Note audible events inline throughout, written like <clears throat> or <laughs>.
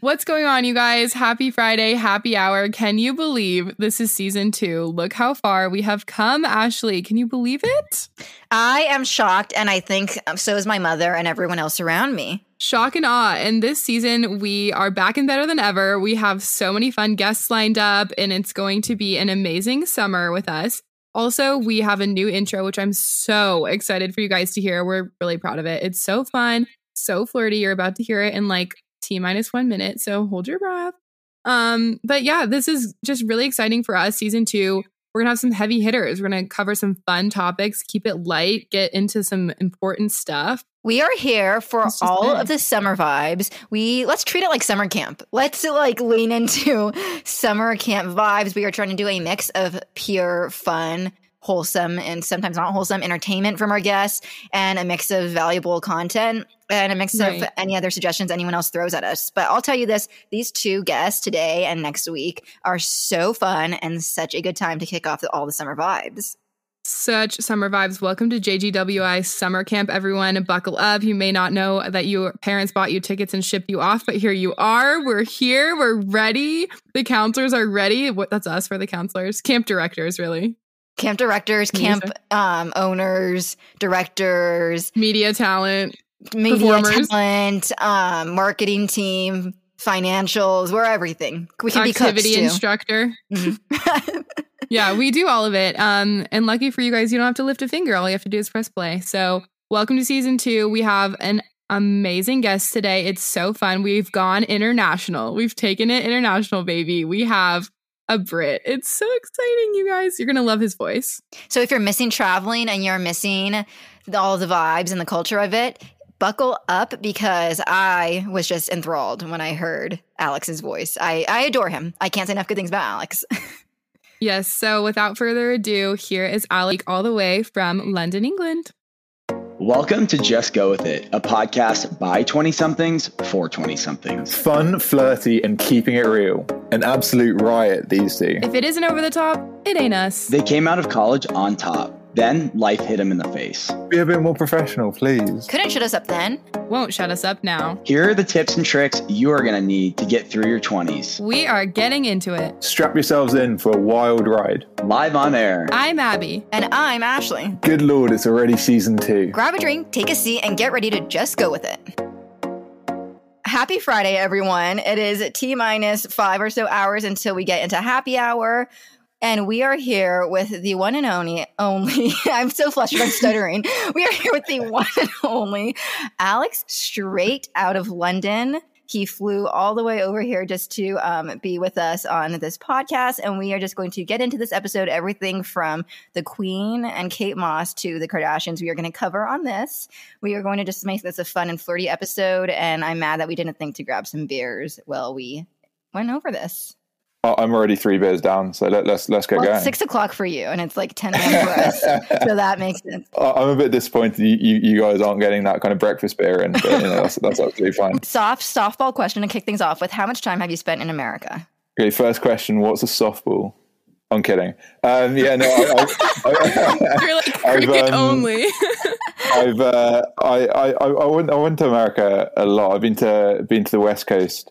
What's going on, you guys? Happy Friday, happy hour. Can you believe this is season two? Look how far we have come, Ashley. Can you believe it? I am shocked, and I think um, so is my mother and everyone else around me. Shock and awe. And this season, we are back and better than ever. We have so many fun guests lined up, and it's going to be an amazing summer with us. Also, we have a new intro, which I'm so excited for you guys to hear. We're really proud of it. It's so fun, so flirty. You're about to hear it in like T minus one minute. So hold your breath. Um, but yeah, this is just really exciting for us. Season two, we're gonna have some heavy hitters. We're gonna cover some fun topics, keep it light, get into some important stuff. We are here for all of the summer vibes. We let's treat it like summer camp. Let's like lean into <laughs> summer camp vibes. We are trying to do a mix of pure fun, wholesome and sometimes not wholesome entertainment from our guests and a mix of valuable content and a mix right. of any other suggestions anyone else throws at us. But I'll tell you this these two guests today and next week are so fun and such a good time to kick off the, all the summer vibes. Such summer vibes. Welcome to JGWI summer camp, everyone. Buckle up. You may not know that your parents bought you tickets and shipped you off, but here you are. We're here. We're ready. The counselors are ready. What that's us for the counselors, camp directors, really camp directors, camp um, owners, directors, media talent, media talent, um, marketing team, financials. We're everything. We can Activity be instructor. Mm-hmm. <laughs> yeah, we do all of it. Um, and lucky for you guys, you don't have to lift a finger. All you have to do is press play. So, welcome to season two. We have an amazing guest today. It's so fun. We've gone international. We've taken it international, baby. We have a Brit. It's so exciting, you guys. You're going to love his voice. So, if you're missing traveling and you're missing all the vibes and the culture of it, buckle up because I was just enthralled when I heard Alex's voice. I, I adore him. I can't say enough good things about Alex. <laughs> yes. So, without further ado, here is Alex all the way from London, England. Welcome to Just Go With It, a podcast by 20 somethings for 20 somethings. Fun, flirty, and keeping it real. An absolute riot, these two. If it isn't over the top, it ain't us. They came out of college on top. Then life hit him in the face. Be a bit more professional, please. Couldn't shut us up then. Won't shut us up now. Here are the tips and tricks you are going to need to get through your 20s. We are getting into it. Strap yourselves in for a wild ride. Live on air. I'm Abby. And I'm Ashley. Good lord, it's already season two. Grab a drink, take a seat, and get ready to just go with it. Happy Friday, everyone. It is T minus five or so hours until we get into happy hour. And we are here with the one and only, only <laughs> I'm so flustered, I'm stuttering. we are here with the <laughs> one and only Alex, straight out of London. He flew all the way over here just to um, be with us on this podcast. And we are just going to get into this episode everything from the Queen and Kate Moss to the Kardashians. We are going to cover on this. We are going to just make this a fun and flirty episode. And I'm mad that we didn't think to grab some beers while we went over this. I'm already three beers down, so let, us let's, let's get well, going. six o'clock for you, and it's like ten a.m. for us, so <laughs> that makes sense. I'm a bit disappointed you, you, you, guys aren't getting that kind of breakfast beer in, but you know, that's, that's absolutely <laughs> fine. Soft softball question to kick things off with: How much time have you spent in America? Okay, first question: What's a softball? I'm kidding. Um, yeah, no, I, I, <laughs> you're like cricket um, only. I've uh, I, I I went I went to America a lot. I've been to been to the West Coast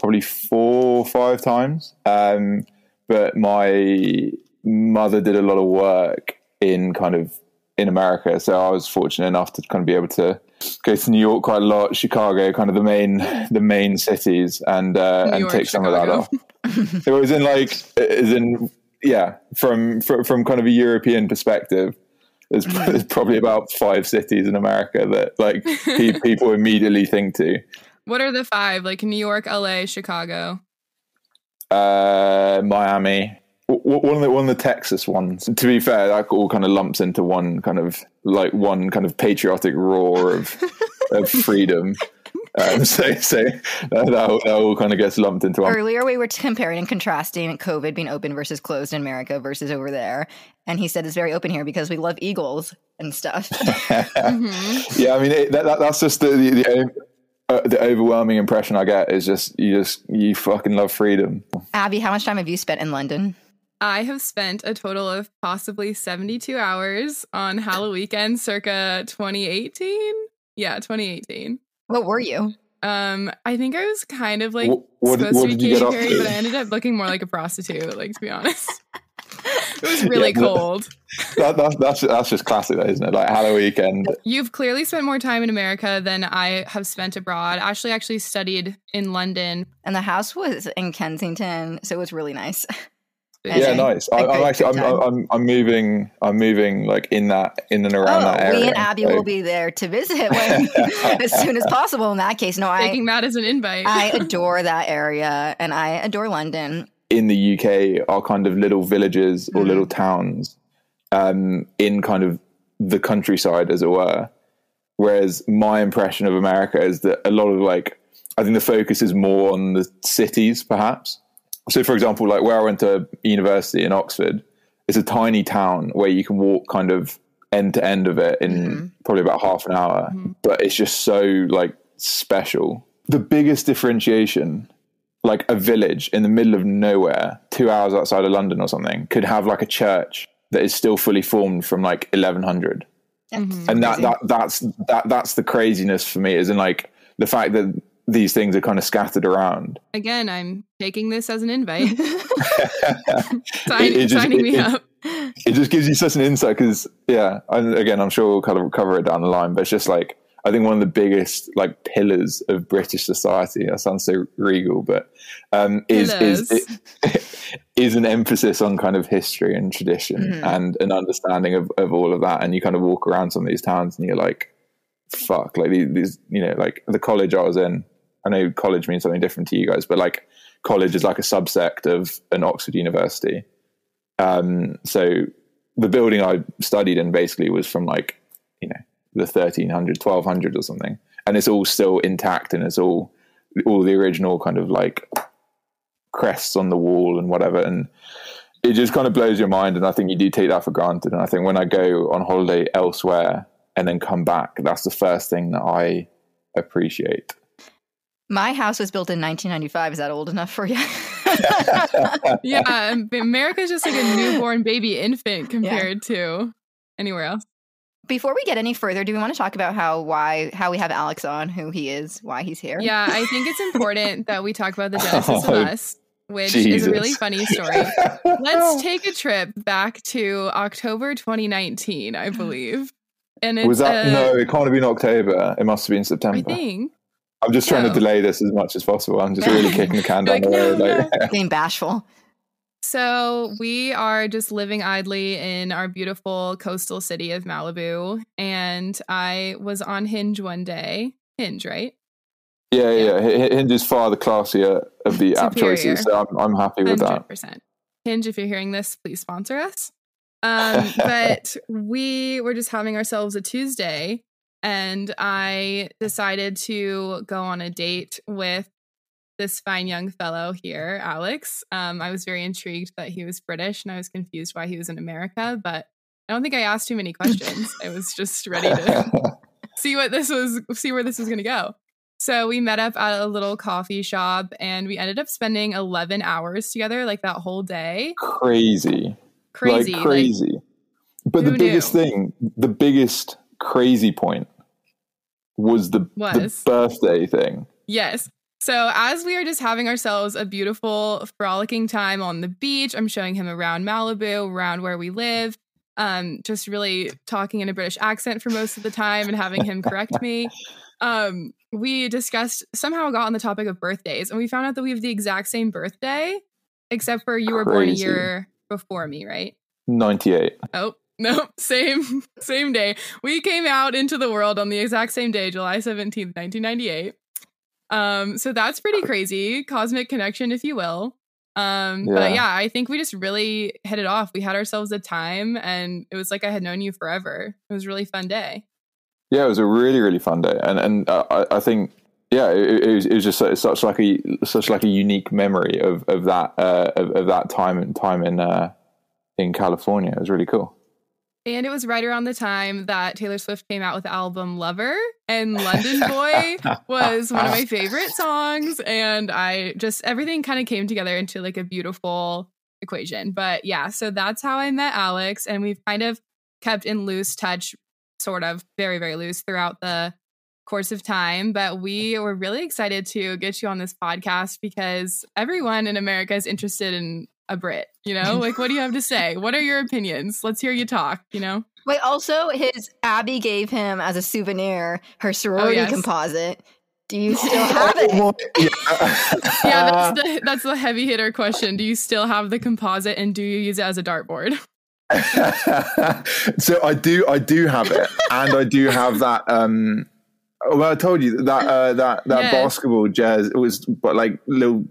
probably four or five times. Um, but my mother did a lot of work in kind of in America, so I was fortunate enough to kind of be able to go to New York quite a lot, Chicago, kind of the main the main cities, and uh, and take some of that off. it was in like is in yeah from, from from kind of a European perspective. There's, there's <laughs> probably about five cities in America that like people immediately think to. What are the five? Like New York, LA, Chicago. Uh, Miami. One of the one of the Texas ones. To be fair, that all kind of lumps into one kind of like one kind of patriotic roar of <laughs> of freedom. Um, <laughs> so, so that, that, all, that, all kind of gets lumped into one. Earlier, we were comparing and contrasting COVID being open versus closed in America versus over there, and he said it's very open here because we love eagles and stuff. mm-hmm. <laughs> Yeah, I mean it, that, that's just the, the, the uh, the overwhelming impression I get is just you just you fucking love freedom. Abby, how much time have you spent in London? I have spent a total of possibly 72 hours on Halloween weekend circa 2018. Yeah, 2018. What were you? Um, I think I was kind of like What- what- supposed what to be you Katy Perry, but I ended up looking more like a prostitute. Like to be honest, <laughs> it was really Yeah, cold. <laughs> That, that's that's that's just classic, though, isn't it? Like Halloween weekend. You've clearly spent more time in America than I have spent abroad. Ashley actually studied in London. And the house was in Kensington, so it was really nice. Yeah, Okay. nice. I, am actually I'm, great time. I'm I'm moving I'm moving like in that in and around that Oh, area. we and Abby So- will be there to visit when, <laughs> <laughs> as soon as possible. In that case, no, I Taking that as an invite. I adore that area and I adore London. In the UK are kind of little villages or Mhm. little towns um, in kind of the countryside, as it were. Whereas my impression of America is that a lot of like, I think the focus is more on the cities, perhaps. So, for example, like where I went to university in Oxford, it's a tiny town where you can walk kind of end to end of it in Mhm. probably about half an hour, Mhm. but it's just so like special. The biggest differentiation like a village in the middle of nowhere, two hours outside of London or something, could have like a church that is still fully formed from like 1100. Mhm. And that, that that's that that's the craziness for me, is in like the fact that these things are kind of scattered around. Again, I'm taking this as an invite. <laughs> <laughs> It- Sign, it just- signing it- me it- up. It just gives you such an insight because yeah, and again, I'm sure we'll kind of cover it down the line, but it's just like I think one of the biggest like pillars of British society. That sounds so regal, but um, is is Pillars. <laughs> is an emphasis on kind of history and tradition Mhm. and an understanding of, of all of that. And you kind of walk around some of these towns and you're like, fuck, like these, these, you know, like the college I was in. I know college means something different to you guys, but like college is like a subsect of an Oxford University. Um, so the building I studied in basically was from like, you know, the 1300, 1200 or something. And it's all still intact and it's all, all the original kind of like crests on the wall and whatever. And it just kind of blows your mind. And I think you do take that for granted. And I think when I go on holiday elsewhere and then come back, that's the first thing that I appreciate. My house was built in 1995. Is that old enough for you? <laughs> Yeah, America's just like a newborn baby infant <laughs> compared to anywhere else. Before we get any further, do we want to talk about how why how we have Alex on, who he is, why he's here? Yeah, I think it's important that we talk about the <laughs> genesis of Oh, us, which is a really funny story. Let's <laughs> take a trip back to October 2019, I believe. And it's Was that uh, no? It can't have been October. It must have been I September. think. I'm just trying No. to delay this as much as possible. I'm just really kicking the can <laughs> down Like, the road. no, Like, Being bashful. So we are just living idly in our beautiful coastal city of Malibu, and I was on Hinge one day. Hinge, right? yeah, yeah. yeah. Hinge is far the classier of the app choices, so I'm, I'm happy with that. Hundred percent. Hinge, if you're hearing this, please sponsor us. Um, <laughs> but we were just having ourselves a Tuesday, and I decided to go on a date with this fine young fellow here, Alex. Um, I was very intrigued that he was British, and I was confused why he was in America. But I don't think I asked too many questions. I was just ready to <laughs> see what this was, see where this was going to go. So we met up at a little coffee shop and we ended up spending 11 hours together, like that whole day. crazy. Crazy. like like- crazy. but the biggest knew? thing, the biggest crazy point was the, Was. the birthday thing. yes. So as we are just having ourselves a beautiful, frolicking time on the beach, I'm showing him around Malibu, around where we live. Um, just really talking in a British accent for most of the time and having him correct me. Um, we discussed somehow got on the topic of birthdays, and we found out that we have the exact same birthday, except for you were born a year before me, right? 98. Oh, <laughs> no, same same day. We came out into the world on the exact same day, July 17th, 1998. Um, so that's pretty crazy. Cosmic connection, if you will. Um, but Yeah. yeah, I think we just really hit it off. We had ourselves a time and it was like I had known you forever. It was a really fun day. Yeah, it was a really really fun day, and and uh, I, I think yeah, it, it was it was just such, such like a such like a unique memory of of that uh, of, of that time and time in uh, in California. It was really cool. And it was right around the time that Taylor Swift came out with the album Lover. And London <laughs> Boy was one of my favorite <laughs> songs. And I just everything kind of came together into like a beautiful equation. But yeah, so that's how I met Alex. And we've kind of kept in loose touch sort of very very loose throughout the course of time, but we were really excited to get you on this podcast because everyone in America is interested in a Brit, you know? Like, what do you have to say? What are your opinions? Let's hear you talk, you know? Wait, also, his Abby gave him as a souvenir her sorority yes. composite. Do you <laughs> still have it? yeah, <laughs> Yeah, that's the that's the heavy hitter question. Do you still have the composite and do you use it as a dartboard? <laughs> so I do, I do have it, and I do have that. Um, well, I told you that uh, that that Yeah. basketball jersey It was but like little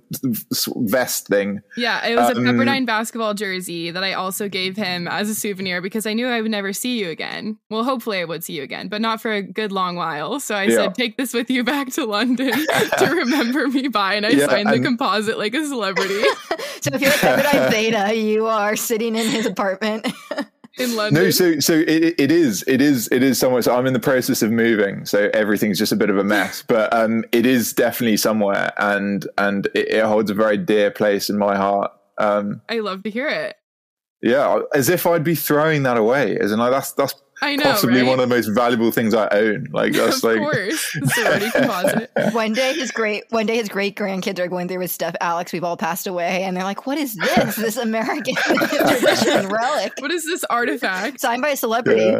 vest thing. Yeah, it was a Um, Pepperdine basketball jersey that I also gave him as a souvenir because I knew I would never see you again. Well, hopefully I would see you again, but not for a good long while. So I Yeah. said, take this with you back to London <laughs> to remember me by. And I Yeah, signed the composite like a celebrity <laughs> So if you're at Pepperdine Theta, you are sitting in his apartment. <laughs> in <laughs> London. No, so so it, it is it is it is somewhere. So I'm in the process of moving, so everything's just a bit of a mess. <laughs> But um, it is definitely somewhere, and and it, it holds a very dear place in my heart. Um, I love to hear it. yeah, as if I'd be throwing that away. As in, like that's that's I know. possibly right? one of the most valuable things I own. Like that's of like course. Sorority composite. <laughs> one day his great one day his great grandkids are going through with stuff. Alex, we've all passed away, and they're like, "What is this? This American <laughs> tradition <laughs> relic What is this artifact? signed by a celebrity?" yeah,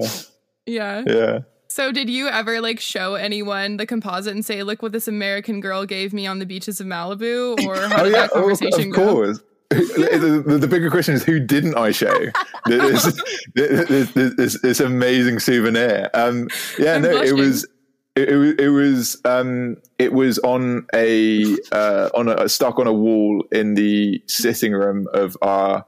Yeah. yeah. So, did you ever like show anyone the composite and say, "Look what this American girl gave me on the beaches of Malibu"? Or how Oh did yeah, that oh, conversation of go? course. <laughs> the, the, bigger question is who didn't I show this, this, this, this, amazing souvenir? Um, yeah, I'm no, blushing. it was it, it was it was um, it was on a uh, on a stuck on a wall in the sitting room of our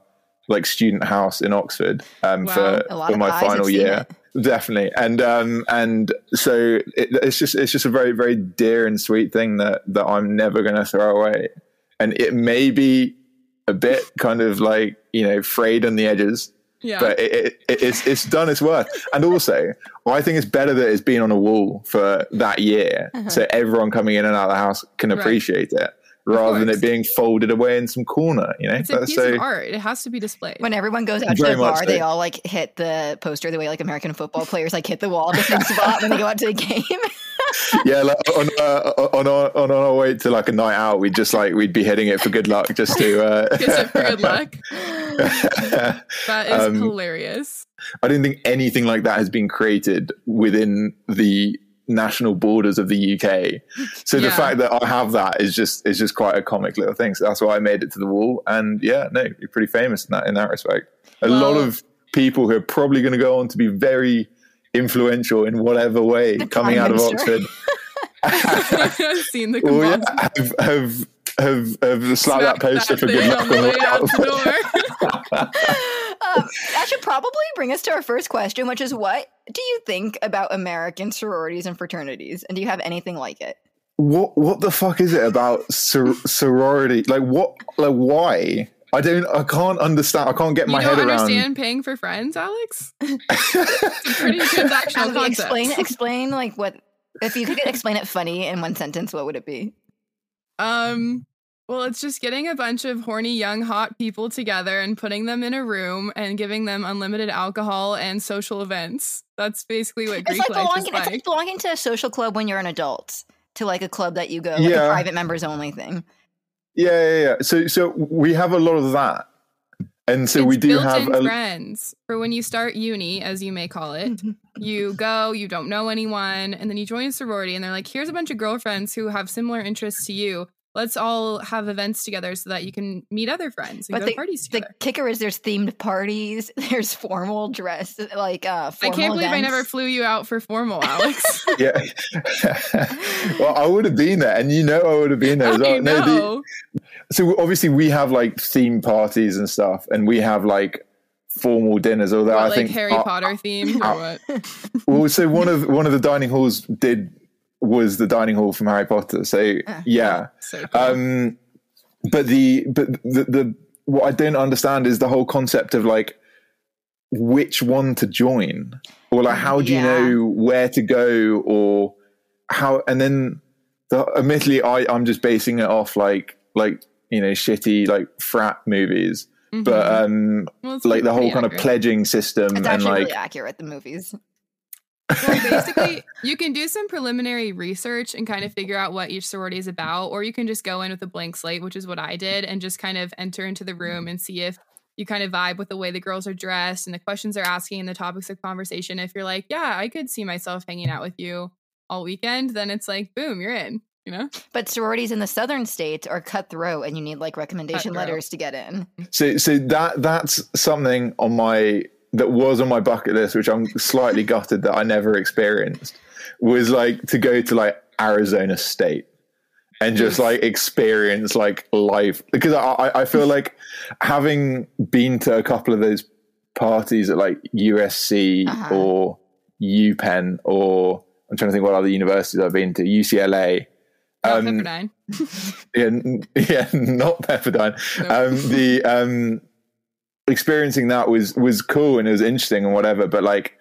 like student house in Oxford um, Wow, for, for my final year. Definitely, and um, and so it, it's just it's just a very very dear and sweet thing that that I'm never going to throw away, and it may be a bit kind of like you know frayed on the edges, Yeah. but it, it, it, it's it's done its worth. And also, I think it's better that it's been on a wall for that year, so everyone coming in and out of the house can Uh-huh. Right. appreciate it, rather than it being folded away in some corner. You know, it's a piece so of art. It has to be displayed. When everyone goes out to the bar, so. they all like hit the poster the way like American football players like hit the wall at the same spot when they go out to the game. <laughs> yeah, like on uh, on our on our way to like a night out, we'd just like we'd be hitting it for good luck, just to. Uh, <laughs> Kiss it for good luck. <laughs> That is Um, hilarious. I don't think anything like that has been created within the national borders of the UK. So the fact that I have that is just is just quite a comic little thing. So that's why I made it to the wall. And yeah, no, you're pretty famous in that in that respect. A lot of people who are probably going to go on to be very influential in whatever way coming out of Minister. Oxford. <laughs> I've seen the Well, yeah, have have have, have slapped that Smack poster for good luck on the way out out. the door. um, that should probably bring us to our first question, which is what do you think about American sororities and fraternities? And do you have anything like it? what what the fuck is it about sor- sorority? Like what? Like why? I don't. I can't understand. I can't get You my don't head around. understand paying for friends, Alex? it's a pretty transactional <laughs> concept. explain explain like what if you could explain it funny in one sentence, what would it be? Um, well, it's just getting a bunch of horny, young, hot people together and putting them in a room and giving them unlimited alcohol and social events. That's basically what It's like life belonging is it's like like. belonging to a social club when you're an adult. To like a club that you go, like a Yeah. private members only thing. Yeah, yeah, yeah. So, so we have a lot of that, and so It's we do built-in have a. friends for when you start uni, as you may call it. Mm-hmm. you go, you don't know anyone, and then you join a sorority, and they're like, "Here's a bunch of girlfriends who have similar interests to you. Let's all have events together so that you can meet other friends and But go the, to parties the kicker is there's themed parties, <laughs> there's formal dress, like uh I can't believe I never flew you out for formal, <laughs> Alex. <laughs> Yeah. well, I would have been there, and you know I would have been there as well. I No, the- so obviously we have like theme parties and stuff, and we have like formal dinners. Although What, I like think Harry uh, Potter themed or what? Well, so one of one of the dining halls did was the dining hall from Harry Potter. So Ah, yeah, So cool. um, but the but the, the what I don't understand is the whole concept of like which one to join, or like how do you know where to go, or how, and then the admittedly I I'm just basing it off like like you know shitty like frat movies, but Mhm. um Well, like the whole kind of pledging system It's and like really accurate, the movies. Well, <laughs> basically, you can do some preliminary research and kind of figure out what each sorority is about, or you can just go in with a blank slate, which is what I did, and just kind of enter into the room mm-hmm. and see if you kind of vibe with the way the girls are dressed and the questions they're asking and the topics of conversation. If you're like, yeah, I could see myself hanging out with you all weekend, then it's like, boom, you're in. You know, But sororities in the southern states are cutthroat and you need like recommendation Cutthroat. letters to get in. So, so that that's something on my that was on my bucket list, which I'm slightly gutted that I never experienced. Was like to go to like Arizona State and just like experience like life because I, I feel like having been to a couple of those parties at like USC Uh-huh. or UPenn or I'm trying to think what other universities I've been to UCLA. not Um, Pepperdine. <laughs> yeah, yeah, <laughs> not Pepperdine. Um, the um, experiencing that was was cool and it was interesting and whatever. But like,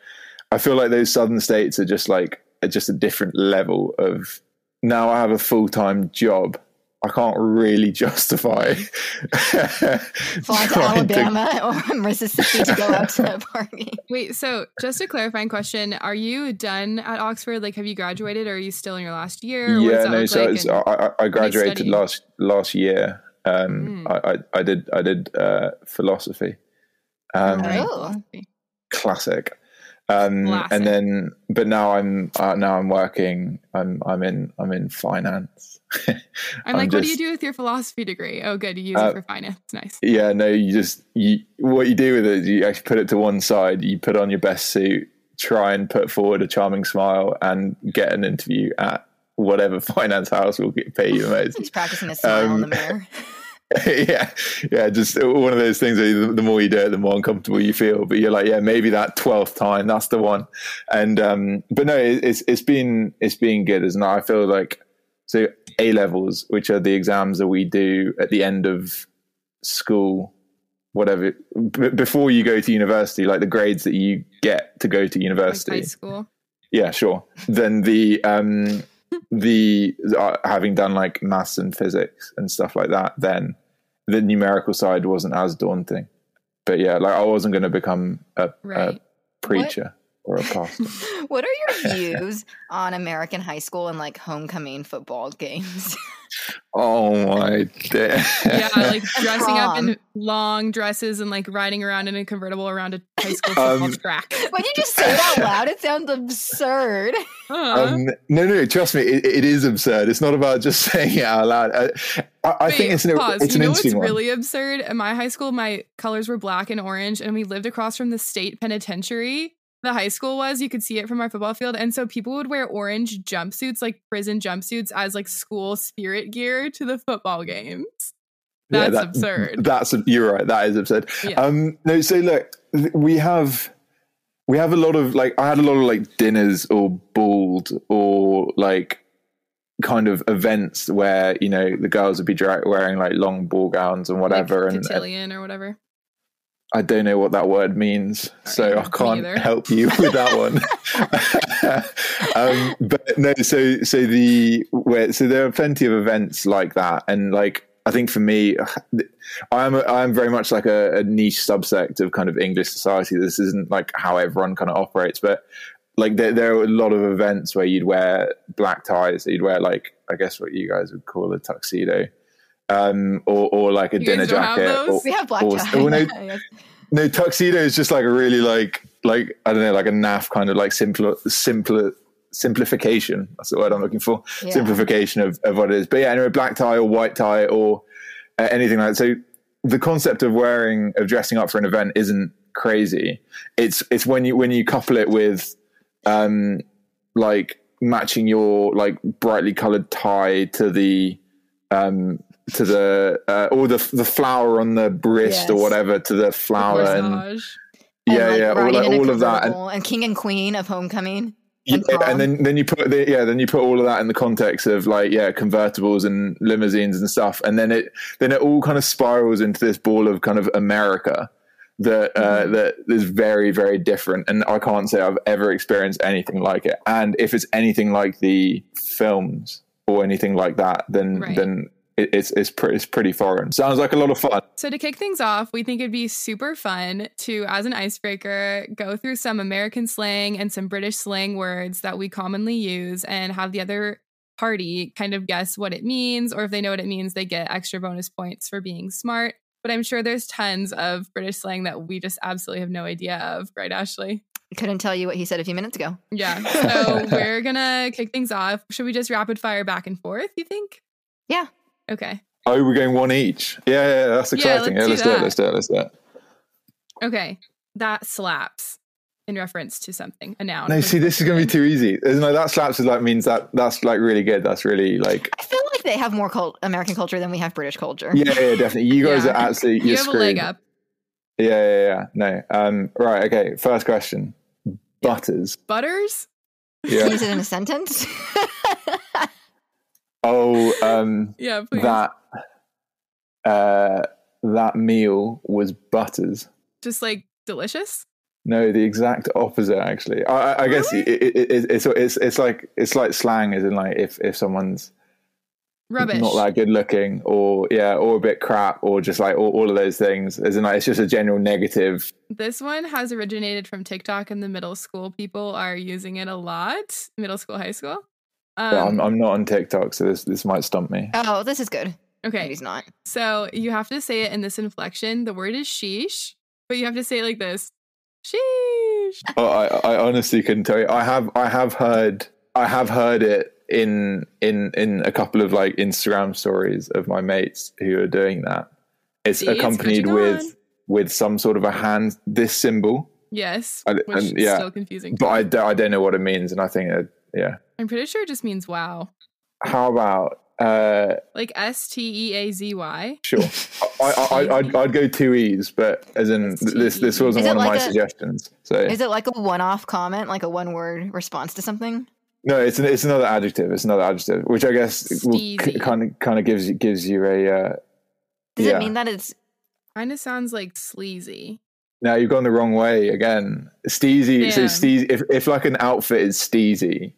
I feel like those southern states are just like are just a different level of. Now I have a full time job. I can't really <laughs> justify <laughs> Fly to trying to- Alabama <laughs> or Mississippi to go out to a party. Wait, so just a clarifying question: Are you done at Oxford? Like, have you graduated, or are you still in your last year? Yeah, that no. So like? I, I- I graduated last last year. Um, Mm. I, I, I did I did uh, philosophy. Um, Oh. classic. Um, Classic. and then, but now I'm uh, now I'm working. I'm I'm in I'm in finance. <laughs> I'm I'm like, what do you do with your philosophy degree? Oh, good, you use Uh, it for finance. Nice. Yeah, no, you just you what you do with it is you actually put it to one side. You put on your best suit, try and put forward a charming smile, and get an interview at whatever <laughs> finance house will get pay you the most. He's practicing a smile in Um, the mirror. <laughs> yeah, yeah, just one of those things. Where the, more you do it, the more uncomfortable you feel. But you're like, yeah, maybe that twelfth time, that's the one. And um, but no, it, it's it's been it's been good, isn't it? I feel like so A levels, which are the exams that we do at the end of school, whatever b- before you go to university, like the grades that you get to go to Like university. high school. Yeah, sure. Then the um the uh, having done like maths and physics and stuff like that, then the numerical side wasn't as daunting. But yeah, like I wasn't going to become a, Right. a preacher or a pastor. <laughs> What are your views on American high school and like homecoming football games? oh my god! yeah, like <laughs> dressing up in long dresses and like riding around in a convertible around a high school football Um, track. when you just say that <laughs> loud, it sounds absurd. Uh, Um, no, no, trust me, it, it is absurd. It's not about just saying it out loud. I, I, I wait, think it's an pause. it's you an know what's interesting one. really absurd? At my high school, my colors were black and orange, and we lived across from the state penitentiary. The high school was, you could see it from our football field. And so people would wear orange jumpsuits, like prison jumpsuits, as like school spirit gear to the football games. Yeah, That's that- absurd. That's you're right. That is absurd. Yeah. Um, no, so look, we have we have a lot of like I had a lot of like dinners or bald or like kind of events where you know the girls would be dra- wearing like long ball gowns and whatever, like and uh, cotillion or whatever. I don't know what that word means, so I can't help you with that <laughs> one. <laughs> um, but no, so so the where so there are plenty of events like that, and like I think for me, <sighs> I am a, I am very much like a, a niche subsect of kind of English society. This isn't like how everyone kind of operates, but like there, there are a lot of events where you'd wear black ties, you'd wear like I guess what you guys would call a tuxedo, um, or or like a You dinner guys don't have jacket. or- We have black or- ties. oh, no, Yes. <laughs> no, tuxedo is just like a really like like I don't know, like a naff kind of like simpler simpler simplification. That's the word I'm looking for. Yeah. Simplification of, of what it is. But yeah, anyway, black tie or white tie or uh, anything like that. So the concept of wearing of dressing up for an event isn't crazy. It's it's when you when you couple it with um like matching your like brightly colored tie to the um to the uh, or the the flower on the wrist or whatever to the flower and Corsage. And, yeah like, yeah all, like, all of that and, and king and queen of homecoming. yeah, and and then then you put the, yeah then you put all of that in the context of like yeah convertibles and limousines and stuff and then it then it all kind of spirals into this ball of kind of America that uh, Mm-hmm. that is very very different and I can't say I've ever experienced anything like it and if it's anything like the films or anything like that then Right. then it, it's it's pretty it's pretty foreign. Sounds like a lot of fun. So to kick things off, we think it'd be super fun to, as an icebreaker, go through some American slang and some British slang words that we commonly use, and have the other party kind of guess what it means, or if they know what it means, they get extra bonus points for being smart. But I'm sure there's tons of British slang that we just absolutely have no idea of, right, Ashley? Couldn't tell you what he said a few minutes ago. Yeah. <laughs> So we're gonna kick things off. Should we just rapid fire back and forth? You think? Yeah. Okay. Oh, we're going one each. Yeah, yeah, yeah that's Yeah, exciting. let's Yeah, do let's do it. that. Let's do it. Let's do it. Okay. That slaps in reference to something, a noun. No, see, this is going to be too easy. There's no that slaps is like means that that's like really good. That's really like I feel like they have more cult- American culture than we have British culture. yeah, yeah, definitely. You guys Yeah. are absolutely You you're have screwed. a leg up. Yeah, yeah, yeah. No. Um. Right. Okay. First question. Butters. Butters? Yeah. Use it in a sentence. <laughs> oh. Um. Yeah, please. That. Uh. That meal was butters. Just like delicious? No, the exact opposite. Actually, I, I, I guess Really? it, it, it, it's it's it's like it's like slang, is in like if if someone's Rubbish. not that good looking, or yeah, or a bit crap, or just like all, all of those things. As in like it's just a general negative. This one has originated from TikTok and the middle school. People are using it a lot. Middle school, high school. Um, Yeah, I'm I'm not on TikTok, so this this might stump me. oh, this is good. Okay. he's not. So you have to say it in this inflection. The word is sheesh, but you have to say it like this. Sheesh. Oh, I, I honestly couldn't tell you. I have I have heard I have heard it in in in a couple of like Instagram stories of my mates who are doing that. It's See, accompanied catching with on. with some sort of a hand this symbol, Yes. I- Which and- is yeah, still confusing. but I, don't- I don't know what it means, and I think that yeah. I'm pretty sure it just means wow. How about uh Like S T E A Z Y. sure? <laughs> I, I, I I'd, I'd go two e's, but as in this this wasn't Is it one of my a- suggestions. So Is it like a one-off comment, like a one-word response to something? no, it's an, it's another adjective. It's another adjective, which I guess will Steezy. kind of kind of gives you gives you a. Uh, Does Yeah. it mean that it's Kind of sounds like sleazy. Now you've gone the wrong way again. Steezy. So Damn. steezy. If if like an outfit is steezy,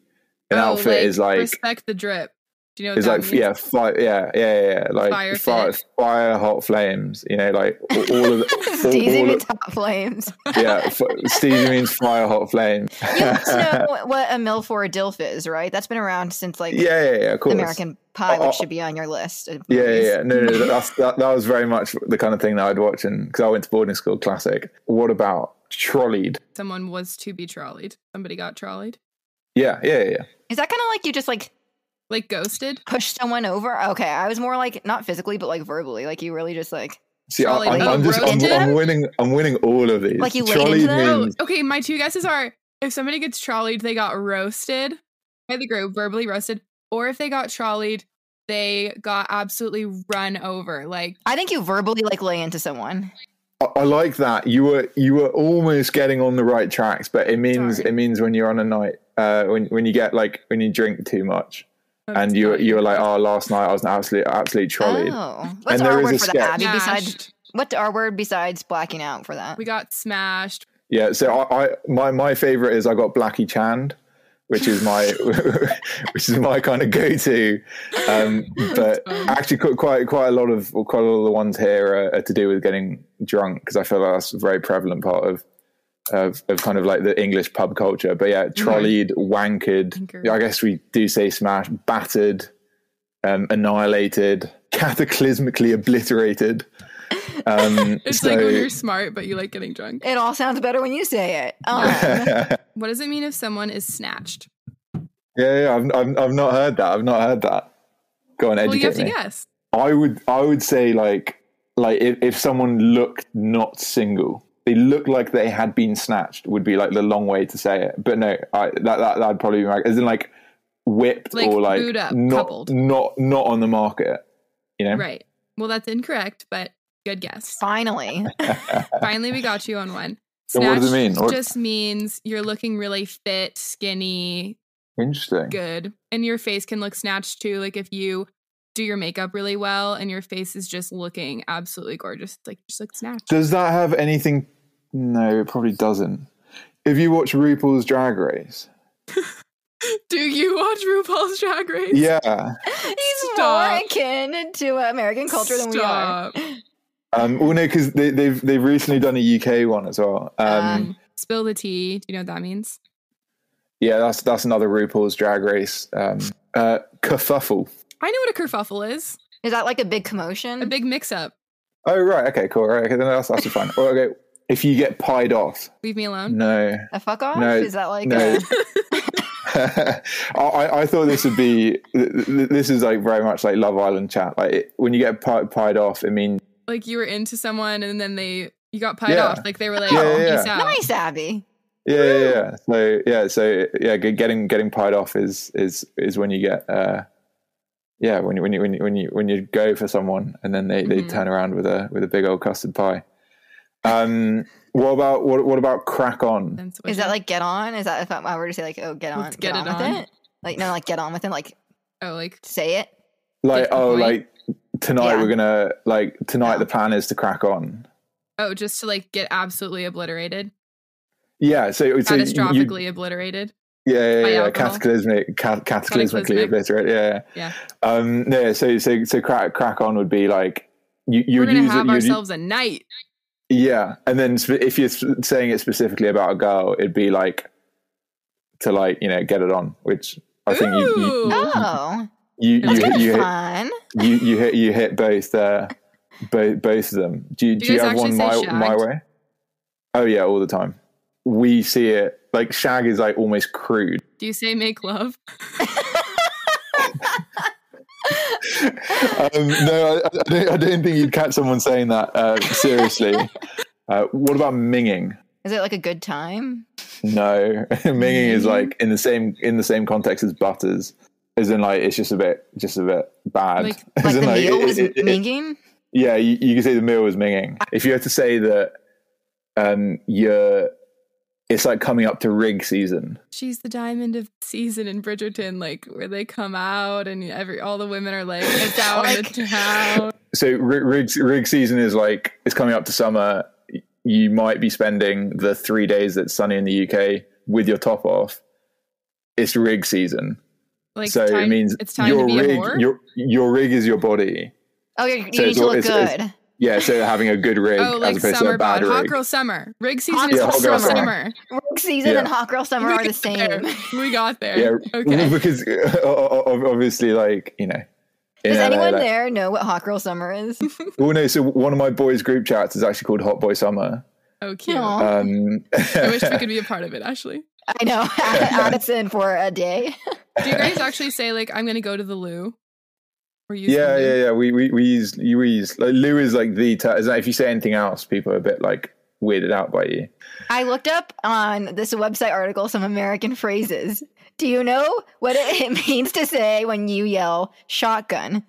an Oh, outfit is like respect the drip. Do you know it's like means? yeah, fire, yeah, yeah, yeah, yeah, like Fire fire, fire, hot flames. You know, like all all of the, <laughs> all, Steezy all means of, hot flames. <laughs> yeah. F- steezy means fire, hot flame. You must know <laughs> what a MILF or a DILF is, right? That's been around since like yeah, yeah, yeah, of course. American Pie, Oh, which oh. should be on your list. Yeah, yeah, yeah. No, no, no that's, that, that was very much the kind of thing that I'd watch, and because I went to boarding school, classic. What about trolleyed? Someone was to be trolleyed. Somebody got trolleyed. Yeah, yeah, yeah. yeah. Is that kind of like you just like Like ghosted. push someone over? Okay, I was more like not physically, but like verbally. Like you really just like See, I, Trolleyed. I'm, I'm just I'm. I'm winning. I'm winning all of these. Like you laid Trolleyed into them? means- Oh, okay. My two guesses are if somebody gets trolleyed, they got roasted by the group, verbally roasted, or if they got trolleyed, they got absolutely run over. Like, I think you verbally like lay into someone. I, I like that. You were you were almost getting on the right tracks, but it means Sorry. it means when you're on a night, uh, when when you get like when you drink too much, and you you were like, oh, last night I was absolutely absolutely trolleyed. Oh, what's And there our is word a for sketch. that? Abby, besides what's our word besides blacking out for that? we got smashed. Yeah. So I, I my my favorite is I got Blackie Chand, which is my <laughs> which is my kind of go to. Um, <laughs> but actually, quite quite a lot of quite a lot of the ones here are, are to do with getting drunk because I feel like that's a very prevalent part of. Of, of kind of like the English pub culture, but yeah, trolleyed, wankered. Wanker. I guess we do say smash, battered, um, annihilated, <laughs> cataclysmically obliterated. Um, <laughs> It's so- like when you're smart, but you like getting drunk. It all sounds better when you say it. Um, <laughs> <laughs> What does it mean if someone is snatched? Yeah, yeah, I've, I've, I've not heard that. I've not heard that. Go on, Well, you educate have to me. guess. I would, I would say like, like if, if someone looked not single, they looked like they had been snatched. Would be like the long way to say it. But no, I, that that that'd probably be right. As in like whipped Like or like booed up, not coupled. not not on the market. You know, Right. Well, that's incorrect, but good guess. finally, <laughs> Finally, we got you on one. So what does it Snatched mean? What- just means you're looking really fit, skinny, Interesting. good. And your face can look snatched too. Like if you do your makeup really well and your face is just looking absolutely gorgeous, like just look snatched. Does that have anything? No, it probably doesn't. If you watch RuPaul's Drag Race, <laughs> Do you watch RuPaul's Drag Race? Yeah. <laughs> He's Stop. more akin to American culture than we are. Stop. Um, well, no, because they, they've they've recently done a UK one as well. Um, Um, Spill the tea. Do you know what that means? yeah, that's that's another RuPaul's Drag Race um, uh, kerfuffle. I know what a kerfuffle is. Is that like a big commotion? A big mix-up. Oh right, okay, cool. Right, okay, then that's that's fine. Well, okay, if you get pied off, Leave me alone. no, a fuck off? No, Is that like no. a, <laughs> I, I thought this would be. th- th- This is like very much like Love Island chat. Like it, when you get pi- pied off, it means Like you were into someone and then they you got pied Yeah. off. Like they were like, Yeah, oh, yeah, peace yeah. out. nice, Abby? yeah, yeah, yeah. So yeah, so yeah, getting getting pied off is is is when you get. uh yeah, when you when you when you when you when you go for someone and then they, they Mhm. turn around with a with a big old custard pie. Um, what about what what about crack on? Is that like get on? Is that if I were to say like oh get on, Let's get it with on. it? Like no, like get on with it. Like oh like say it. Like oh, point. like tonight Yeah. we're gonna like tonight Yeah. the plan is to crack on. oh just to like get absolutely obliterated, Yeah, so, so you- catastrophically obliterated. Yeah, yeah, yeah. Cataclysmic, ca- cataclysmically Cataclysmic. obliterate. Yeah, Yeah. Um, yeah. So, so, so, crack, crack on would be like you. You We're would gonna use have it. ourselves a night. yeah, and then if you're saying it specifically about a girl, it'd be like to like you know get it on, which I think you you Ooh. Oh, you that's you, hit, you, of hit, you you hit you hit both uh, both both of them. Do you, Do you you have one my my way? Oh yeah, all the time. We see it like shag is like almost crude. Do you say make love? <laughs> um, no, I, I, don't, I don't think you'd catch someone saying that uh, seriously. <laughs> Uh, what about minging? Is it like a good time? No, <laughs> minging is like in the same in the same context as butters, as in like it's just a bit just a bit bad. Like- <laughs> As Like in, the meal it- was it- it- minging? yeah, you, you can say the meal was minging. If you had to say that, um, you're, it's like coming up to rig season. She's the diamond of season in Bridgerton, like where they come out and every all the women are like it's out in the town. so rig, rig, rig season is like it's coming up to summer. You might be spending the three days that's sunny in the UK with your top off. It's rig season, Like so time, it means it's time your to be rig, a whore. your your rig is your body. Oh, you, you So need it's to look it's- it's- good. Yeah, so having a good rig Oh, like as opposed to a bad bod, hot girl summer, rig season Hot is girl hot girl summer. summer. Rig season Yeah. and hot girl summer are the There. same. <laughs> We got there. Yeah, Okay. <laughs> because <laughs> obviously, like you know. in Does LA, anyone like- there know what hot girl summer is? Well, no. So one of my boys' group chats is actually called Hot Boy Summer. Oh, cute. Um, I wish we could be a part of it, Ashley. I know. Add us in for a day. Do you guys actually say like I'm gonna go to the loo? Or use yeah, loo? yeah, yeah. We we we use we use like loo is like the ter- is that if you say anything else, people are a bit like weirded out by you. I looked up on this website article some American phrases. Do you know what it <laughs> means to say when you yell shotgun?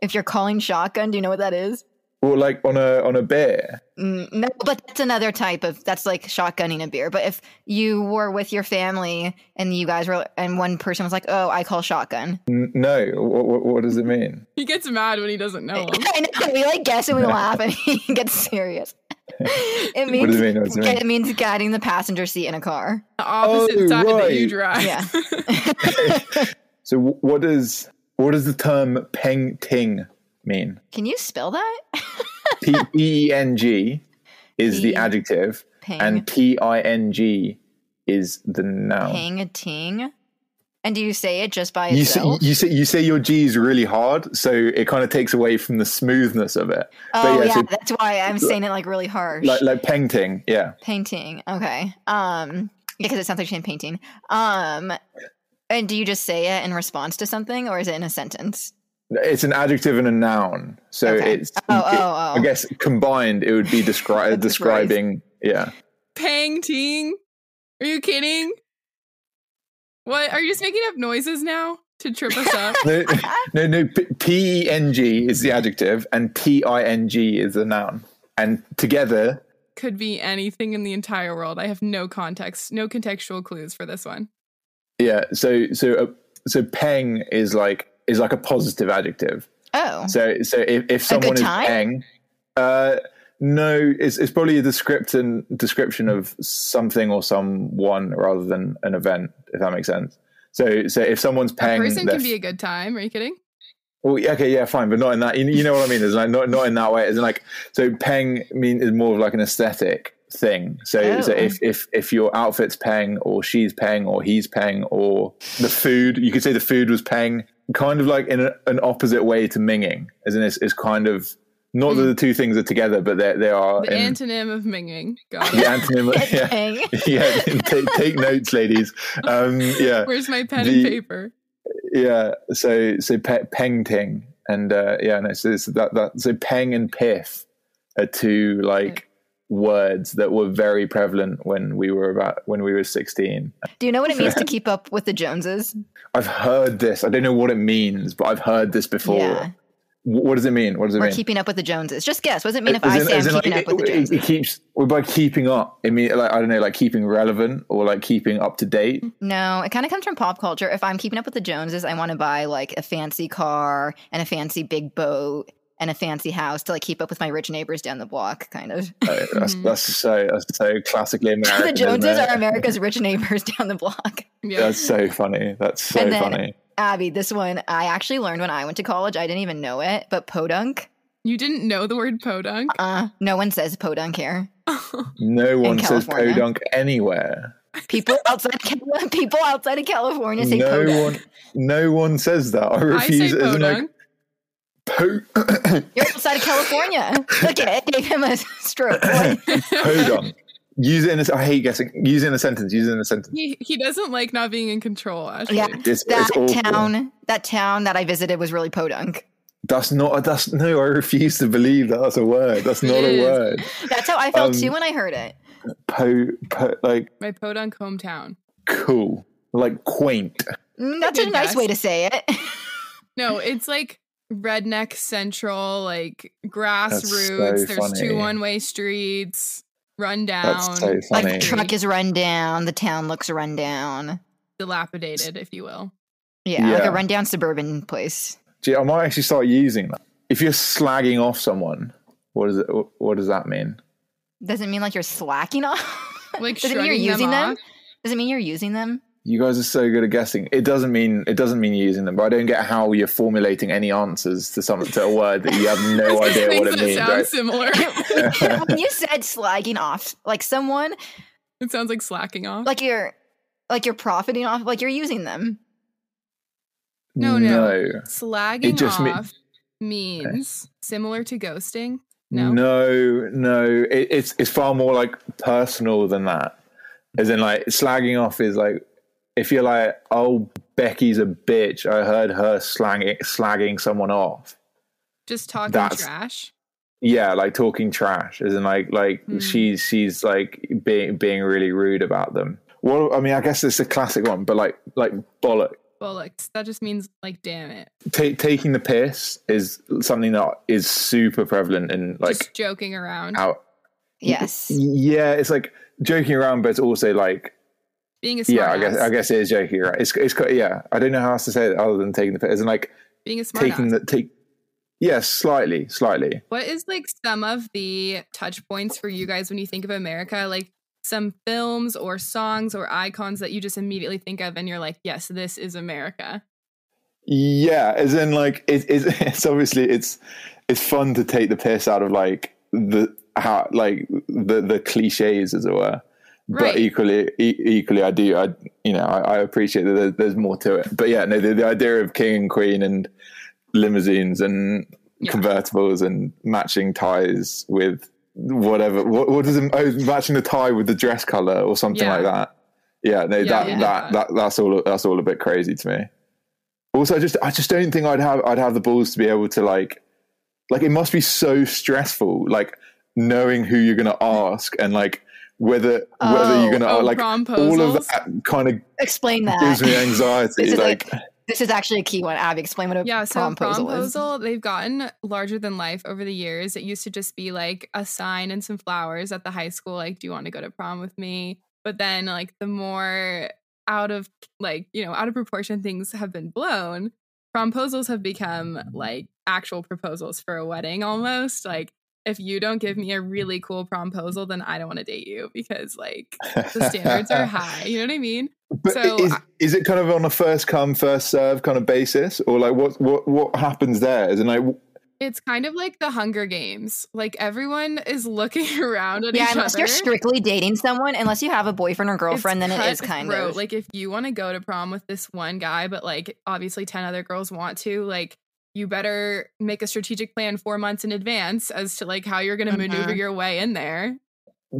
If you're calling shotgun, do you know what that is? Or like on a on a beer. Mm, No, but that's another type of that's like shotgunning a beer. But if you were with your family and you guys were, and one person was like, "Oh, I call shotgun," N- No, what, what, what does it mean? <laughs> He gets mad when he doesn't know. 'em. I know we like guess and we laugh, and he <laughs> gets serious. <laughs> It What means does it mean? What does it mean? it means guiding the passenger seat in a car. The opposite Oh, side that right. you drive. Yeah. So wh- what does what does the term peng ting mean? Can you spell that? P E N G is the adjective, Ping, and P I N G is the noun. ping a ting. And do you say it just by You say, itself? you say you say your G's really hard, so it kind of takes away from the smoothness of it. oh yeah, yeah, so- that's why I'm saying it like really harsh. Like like peng ting, yeah. painting. Okay. Um, because it sounds like she's painting. Um, and do you just say it in response to something, or is it in a sentence? It's an adjective and a noun, so Okay. it's. Oh, it- oh, oh. I guess combined, it would be descri- <laughs> That's a describing. Yeah. Pang ting. Are you kidding? What? Are you just making up noises now to trip us up? <laughs> No, no, no. P E N G is the adjective, and T I N G is the noun, and together Could be anything in the entire world. I have no context, no contextual clues for this one. Yeah. So so uh, so peng is like is like a positive adjective. Oh, So so if, if someone is time? peng, uh, no, it's it's probably a description description of something or someone rather than an event. If that makes sense. So so if someone's A peng, person their can be a good time. Are you kidding? Well, okay, yeah, fine, but not in that. You, you know what I mean? It's like not not in that way. It's like so. Peng mean is more of like an aesthetic thing. So so Oh. if if if your outfit's peng, or she's peng, or he's peng, or the food, you could say the food was peng. Kind of like in a, an opposite way to minging, as in it's, it's kind of not that the two things are together, but they they are The in, antonym of minging. Got the it. antonym. yeah, <laughs> yeah. Take, take notes, ladies. Um, yeah, Where's my pen The- and paper? yeah so so pe- peng ting and uh yeah no so it's that that so peng and piff are two like words that were very prevalent when we were about when we were 16 Do you know what it means to <laughs> keep up with the Joneses? i've heard this i don't know what it means but i've heard this before Yeah. What does it mean what does it We're mean keeping up with the Joneses. Just guess. What does it mean if As I in- say I'm keeping like, up with the it, it, Joneses? it keeps well, by keeping up it mean like i don't know like keeping relevant or like keeping up to date No, it kind of comes from pop culture. If I'm keeping up with the Joneses, I want to buy like a fancy car and a fancy big boat and a fancy house to like keep up with my rich neighbors down the block, kind of. <laughs> Uh, that's, Mhm. that's so that's so classically <laughs> american the Joneses are America's rich neighbors <laughs> down the block. Yeah. that's so funny that's so And then- funny Abby, this one I actually learned when I went to college. I didn't even know it, but podunk. You didn't know the word podunk? Uh, no one says podunk here. No one says podunk anywhere. People outside Cal- people outside of California say No podunk. one, no one says that. I I say refuse. it. As in, podunk. like, po- <laughs> You're outside of California. <laughs> Look at it. Gave him a stroke. <laughs> What? podunk. Use it in a. I hate guessing. Use it in a sentence. Use it in a sentence. he, he doesn't like not being in control, Ashley. Yeah, It's, that it's town, that town that I visited was really podunk. That's not. A, That's no. I refuse to believe that. That's a word. That's not a word. That's how I felt Um, too when I heard it. Po, po. Like My podunk hometown. cool. Like quaint. Mm, That's a good nice guess. way to say it. No, it's like redneck central, like so grassroots. There's funny. two one way streets, run down, That's so like the truck is run down, the town looks run down. dilapidated, if you will. Yeah, like Yeah. a rundown suburban place. Gee, I might actually start using that. If you're slagging off someone, what does it? What does that mean? Does it mean like you're slacking off? Like <laughs> Does it mean you're shrugging them using them? Does it mean you're using them? You guys are so good at guessing. It doesn't mean it doesn't mean you're using them, but I don't get how you're formulating any answers to some to a word that you have <laughs> no idea what it means. sound Right? similar. <laughs> when you <laughs> said slagging off, like someone, it sounds like slacking off. like you're, like you're profiting off, like you're using them. No, no. no, Slagging just me- off means similar to ghosting. No. no, no. It, it's it's far more like personal than that. As in, like slagging off is like if you're like, oh, Becky's a bitch. I heard her slagging slagging someone off. Just talking That's- trash. yeah like talking trash isn't like like Hmm. she's she's like being being really rude about them well i mean i guess it's a classic one but like like bollock Bollocks. That just means like damn it. Ta taking the piss is something that is super prevalent in like just joking around. out Yes. yeah it's like joking around but it's also like Being a smart yeah i guess i guess it is joking around it's it's yeah i don't know how else to say it other than taking the piss and like being a smart taking the take yeah slightly slightly What is like some of the touch points for you guys when you think of America? Like some films or songs or icons that you just immediately think of and you're like, yes, this is America. Yeah, as in like it, it's <laughs> it's obviously it's it's fun to take the piss out of like the how like the the cliches as it were. But equally, e- equally, I do. I you know I, I appreciate that there, there's more to it. But yeah, no, the, the idea of king and queen and limousines and Yeah. convertibles and matching ties with whatever. What, what does it? Oh, matching the tie with the dress color or something Yeah. like that. Yeah, no, Yeah, that, yeah. that that that's all. That's all a bit crazy to me. Also, I just I just don't think I'd have I'd have the balls to be able to like like it must be so stressful like knowing who you're going to ask and like whether whether you're oh, going to Oh, like all of that kind of Explain that gives that. me <laughs> anxiety This is like This is actually a key one. Abby, explain what a Yeah, so promposal is. promposal, they've gotten larger than life over the years. It used to just be like a sign and some flowers at the high school, like, do you want to go to prom with me? But then, like, the more out of like, you know, out of proportion things have been blown, promposals have become like actual proposals for a wedding almost. Like, if you don't give me a really <laughs> cool promposal, then I don't want to date you because like the standards are <laughs> high. You know what I mean? But So, is, I- is it kind of on a first come first serve kind of basis, or like what what what happens there? Is it like It's kind of like the Hunger Games. Like everyone is looking <laughs> around at Yeah, each unless other. you're strictly dating someone, unless you have a boyfriend or It's girlfriend, then it is kind of like if you want to go to prom with this one guy, but like obviously 10 other girls want to, like you better make a strategic plan four months in advance as to like how you're going to maneuver Mhm. your way in there.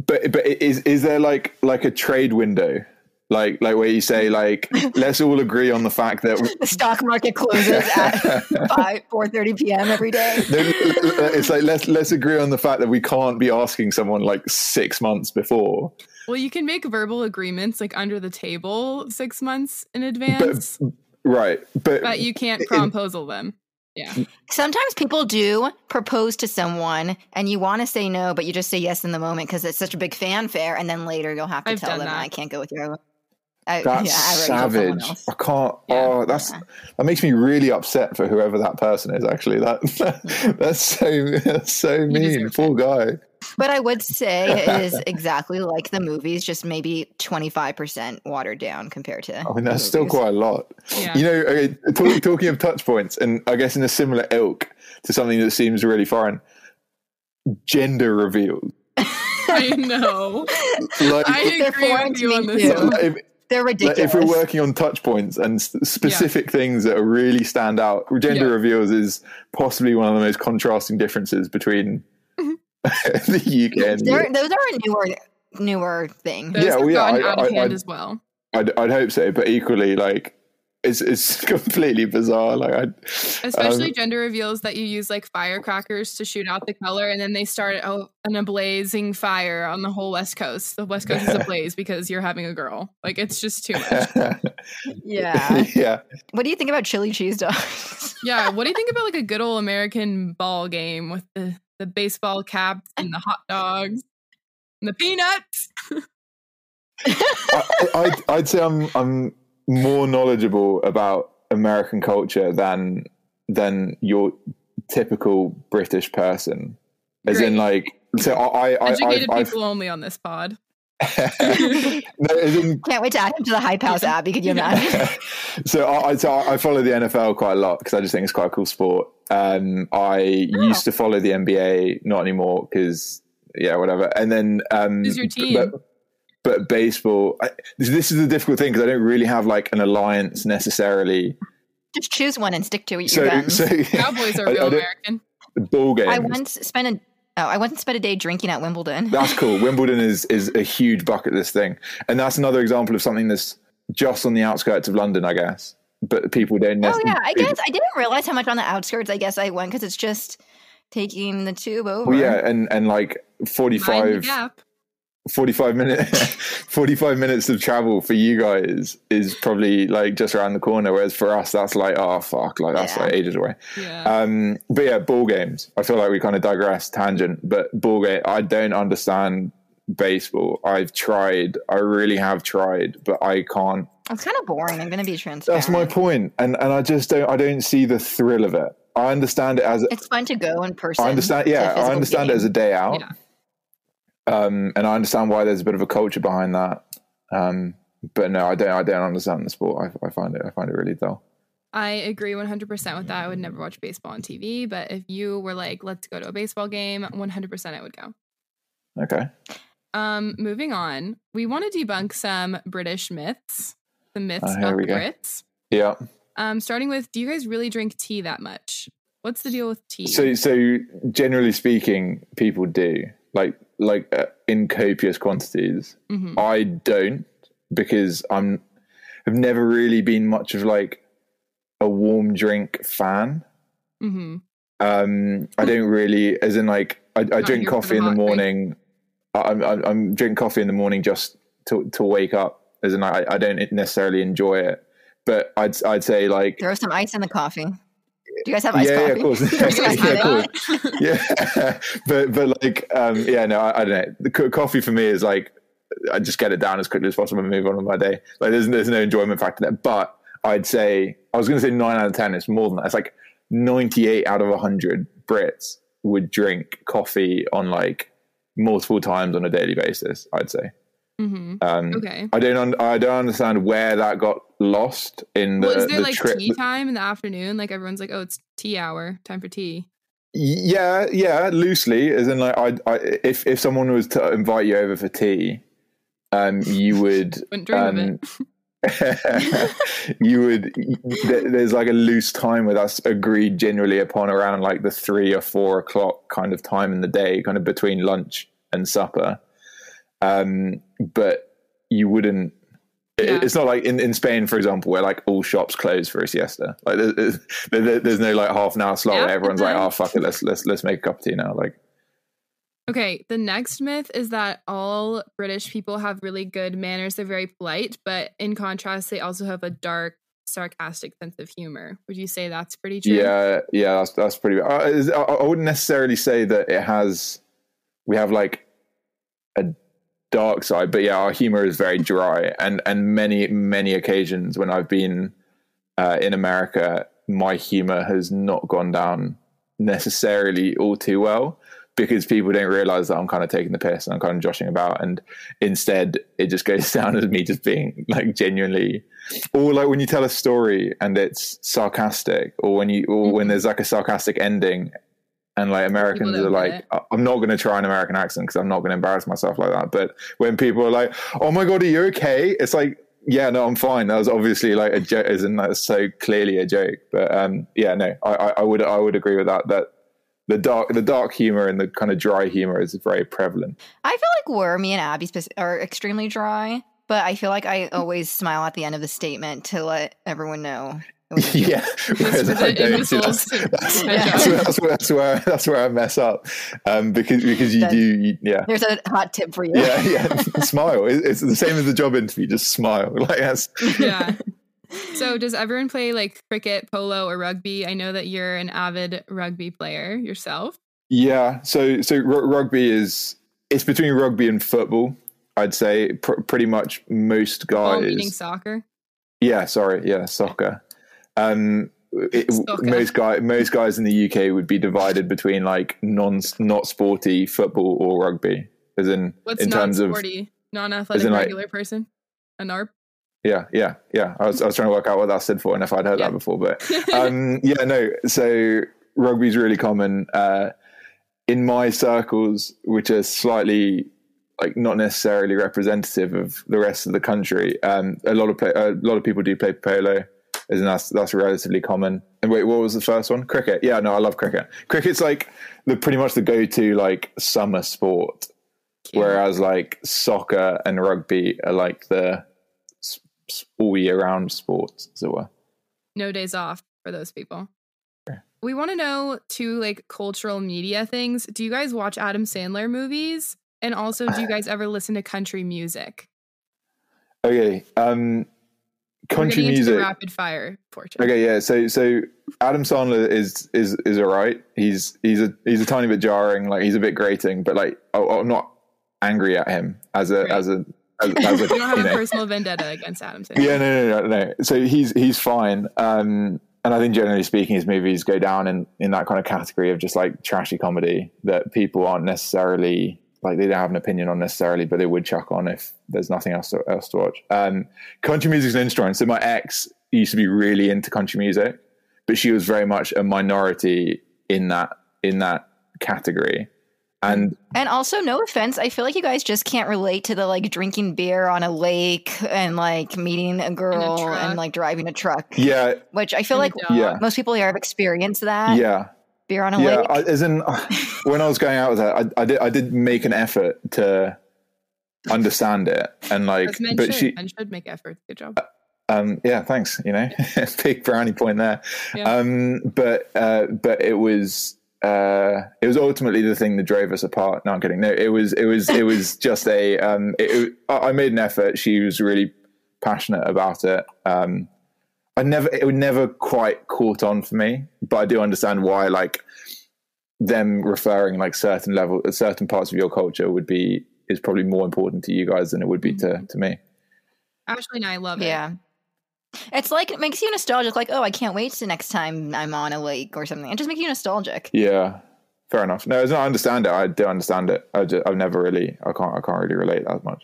but but is is there like like a trade window, like like where you say like <laughs> let's all agree on the fact that <laughs> the stock market closes at <laughs> five four thirty p.m. every day. it's like let's let's agree on the fact that we can't be asking someone like six months before. Well, you can make verbal agreements like under the table six months in advance, but, Right, but, but you can't in- them. Yeah. Mm. Sometimes people do propose to someone, and you want to say no, but you just say yes in the moment because it's such a big fanfare, and then later you'll have to I've tell them that. I can't go with you. I, <laughs> That's yeah, I already told someone savage. I can't. Yeah. Oh, that's Yeah. that makes me really upset for whoever that person is. Actually, that <laughs> that's so that's so mean. deserve Poor guy. But I would say it is <laughs> exactly like the movies, just maybe twenty five percent watered down compared to. I mean, that's still quite a lot. Yeah. You know, okay, talk, talking of touch points, and I guess in a similar ilk to something that seems really foreign, gender reveals. I know. Like, I They're agree with to you on this too. one. like, if, They're like, if we're working on touch points and s- specific things that really stand out, gender Yeah. reveals is possibly one of the most contrasting differences between mm-hmm. <laughs> the UK and They're, those are a newer newer thing. Those Yeah, have well, yeah, gotten I- out of I- hand I- as well. I'd, I'd hope so, but equally, like, it's it's <laughs> completely bizarre. Like, I, Especially um, gender reveals that you use like firecrackers to shoot out the color, and then they start oh, an ablazing fire on the whole West Coast. The West Coast is <laughs> ablaze because you're having a girl. Like it's just too much. <laughs> Yeah. yeah. what do you think about chili cheese dogs? Yeah. What do you think about like a good old American ball game with the the baseball caps and the hot dogs and the peanuts? I, I'd, I'd say I'm I'm more knowledgeable about American culture than than your typical British person. As in, like, so I, I, I Educated I've, people only on this pod. <laughs> <laughs> No, in, Can't wait to add him to the Hype House app. Could you imagine? <laughs> so I, I- so I follow the NFL quite a lot because I just think it's quite a cool sport. Um, I Oh. used to follow the NBA, not anymore because yeah, whatever. And then um, Who's your team? But, but baseball, I, this, this is the difficult thing because I don't really have like an alliance necessarily. Just choose one and stick to it. So, Your guns. <laughs> so Cowboys are I- I real don't- American. ball games. I once spent a oh, I once spent a day drinking at Wimbledon. That's cool. Wimbledon is is a huge bucket list thing, and that's another example of something that's just on the outskirts of London, I guess. But people don't. Oh yeah, I guess I didn't realize how much on the outskirts. I guess I went because it's just taking the tube over. Well, yeah, and and like Mind the 45, gap. 45 minutes <laughs> 45 minutes of travel for you guys is probably like just around the corner whereas for us that's like oh fuck like that's Yeah. like ages away Yeah. um but yeah ball games i feel like we kind of digress tangent but ball game i don't understand baseball i've tried i really have tried but i can't It's kind of boring. I'm going to be transparent. that's my point and and i just don't i don't see the thrill of it i understand it as It's fun to go in person. I understand. Yeah, I understand it as a day out. Yeah. Um, and I understand why there's a bit of a culture behind that. Um, but no, I don't. I don't understand the sport. I, I find it. I find it really dull. I agree 100% with that. I would never watch baseball on TV, but if you were like, let's go to a baseball game, 100% I would go. Okay. Um, moving on, we want to debunk some British myths, the myths about the go. Brits. Yeah. Um, starting with, do you guys really drink tea that much? What's the deal with tea? So, so generally speaking, people do like like uh, in copious quantities. Mhm. I don't because I'm have never really been much of like a warm drink fan. Mhm. Um, I don't really, as in like, I, I drink coffee in the morning. I- I'm, I'm, I'm drinking coffee in the morning just to to wake up. As in, I, I don't necessarily enjoy it, but I'd I'd say like, Throw some ice in the coffee. Do you guys have iced yeah, yeah, coffee? of course, Throw some ice in yeah, of course. yeah. <laughs> but but like, um, yeah, no, I, I don't know. The co- coffee for me is like, I just get it down as quickly as possible and move on with my day. Like, there's there's no enjoyment factor there. But I'd say I was going to say nine out of ten. It's more than that. It's like ninety eight out of hundred Brits would drink coffee on like multiple times on a daily basis. I'd say. Hmm Um, Okay. I don't. Un- I don't understand where that got lost in the. well, is there the like trip. tea time in the afternoon? Like everyone's like, oh, it's tea hour, time for tea. Yeah, yeah, loosely, as in like, I, I, if if someone was to invite you over for tea, um, you <laughs> would, Wouldn't dream um, of it. <laughs> <laughs> you would. There's like a loose time where that's agreed generally upon around like the three or four o'clock kind of time in the day, kind of between lunch and supper. Um, but you wouldn't. it- Yeah. It's not like in, in Spain, for example, where like all shops close for a siesta. Like there's, there's, there's no like half an hour slot Yeah, where everyone's like, "Oh fuck it, let's let's let's make a cup of tea now." Like, Okay, the next myth is that all British people have really good manners. They're very polite, but in contrast, they also have a dark, sarcastic sense of humor. Would you say that's pretty true? Yeah, yeah, that's that's pretty. Uh, I, I wouldn't necessarily say that it has. We have like a dark side, but yeah, our humor is very dry, and and many many occasions when I've been uh, in America, my humor has not gone down necessarily all too well because people don't realize that I'm kind of taking the piss and I'm kind of joshing about, and instead it just goes <laughs> down as me just being like genuinely, or like when you tell a story and it's sarcastic, or when you or when Mhm. there's like a sarcastic ending, and like Americans are like, it. "I- I'm not going to try an American accent because I'm not going to embarrass myself like that. But when people are like, "Oh my god, are you okay?" It's like, yeah, no, I'm fine. That was obviously like a joke, isn't that so clearly a joke? But um, yeah, no, I, I, I would I would agree with that. That the dark the dark humor and the kind of dry humor is very prevalent. I feel like we're me and Abby are extremely dry, but I feel like I always smile at the end of the statement to let everyone know. It was a joke. yeah, whereas I don't. imbeciles That's, that's, to that's, where, that's, where, that's where that's where I mess up um, because because you That- do you, yeah. There's a hot tip for you. Yeah, yeah. <laughs> smile. It's the same as the job interview. Just smile. <laughs> Like that's yeah. <laughs> So, does everyone play like cricket, polo, or rugby? I know that you're an avid rugby player yourself. Yeah, so so r- rugby is it's between rugby and football. I'd say pr- pretty much most Ball guys. meaning soccer. yeah, sorry, yeah, soccer. Um, it, most guy most guys in the UK would be divided between like non not sporty football or rugby, as in What's in terms of non-sporty, non-athletic, in, like- regular person? A NARP. yeah, yeah, yeah. I was I was trying to work out what that stood for and if I'd heard Yeah. that before, but <laughs> um, yeah, no. So rugby's really common uh, in my circles, which are slightly like not necessarily representative of the rest of the country. Um, a lot of play, a lot of people do play polo, in that's that's relatively common. And wait, what was the first one? Cricket. Yeah, no, I love cricket. Cricket's like the pretty much the go-to like summer sport, Cute. whereas like soccer and rugby are like the all year round sports, as it were. no days off for those people. We want to know two like cultural media things. Do you guys watch Adam Sandler movies? And also, do you <sighs> guys ever listen to country music? Okay, um, country getting into the music. rapid fire portion. Okay, yeah. So so Adam Sandler is is is alright. He's he's a he's a tiny bit jarring. Like he's a bit grating, but like I'm not angry at him as a Right. as a as, <laughs> as a You don't have you a know. personal vendetta against Adam Sandler. Yeah, no, no, no, no. So he's he's fine. Um, and I think generally speaking, his movies go down in in that kind of category of just like trashy comedy that people aren't necessarily like they don't have an opinion on necessarily, but they would chuck on if there's nothing else to, else to watch. Um, country music is an instrument. So my ex used to be really into country music, but she was very much a minority in that in that category. And And also, no offense, I feel like you guys just can't relate to the like drinking beer on a lake and like meeting a girl truck. and like driving a truck, yeah, which I feel And like yeah, most people here have experienced that yeah. Beer on a yeah, lake. I, as in <laughs> when I was going out with her, I, I did I did make an effort to understand it and like, As men but should. she, men should make efforts. Good job. um, yeah, thanks, you know, <laughs> <laughs> big brownie point there. Yeah. Um, but uh, but it was uh, it was ultimately the thing that drove us apart. No, I'm kidding. No, it was it was it was just a um, it, it- I I made an effort. She was really passionate about it. Um, I never it would never quite caught on for me, but I do understand why like them referring like certain level certain parts of your culture would be is probably more important to you guys than it would be to mm-hmm. to me. Ashley and I love it. yeah. It's like it makes you nostalgic, like, oh, I can't wait to next time I'm on a lake or something. It just makes you nostalgic. Yeah. fair enough. No, as I understand it, I do understand it. I just, I've never really, I can't, I can't really relate that much.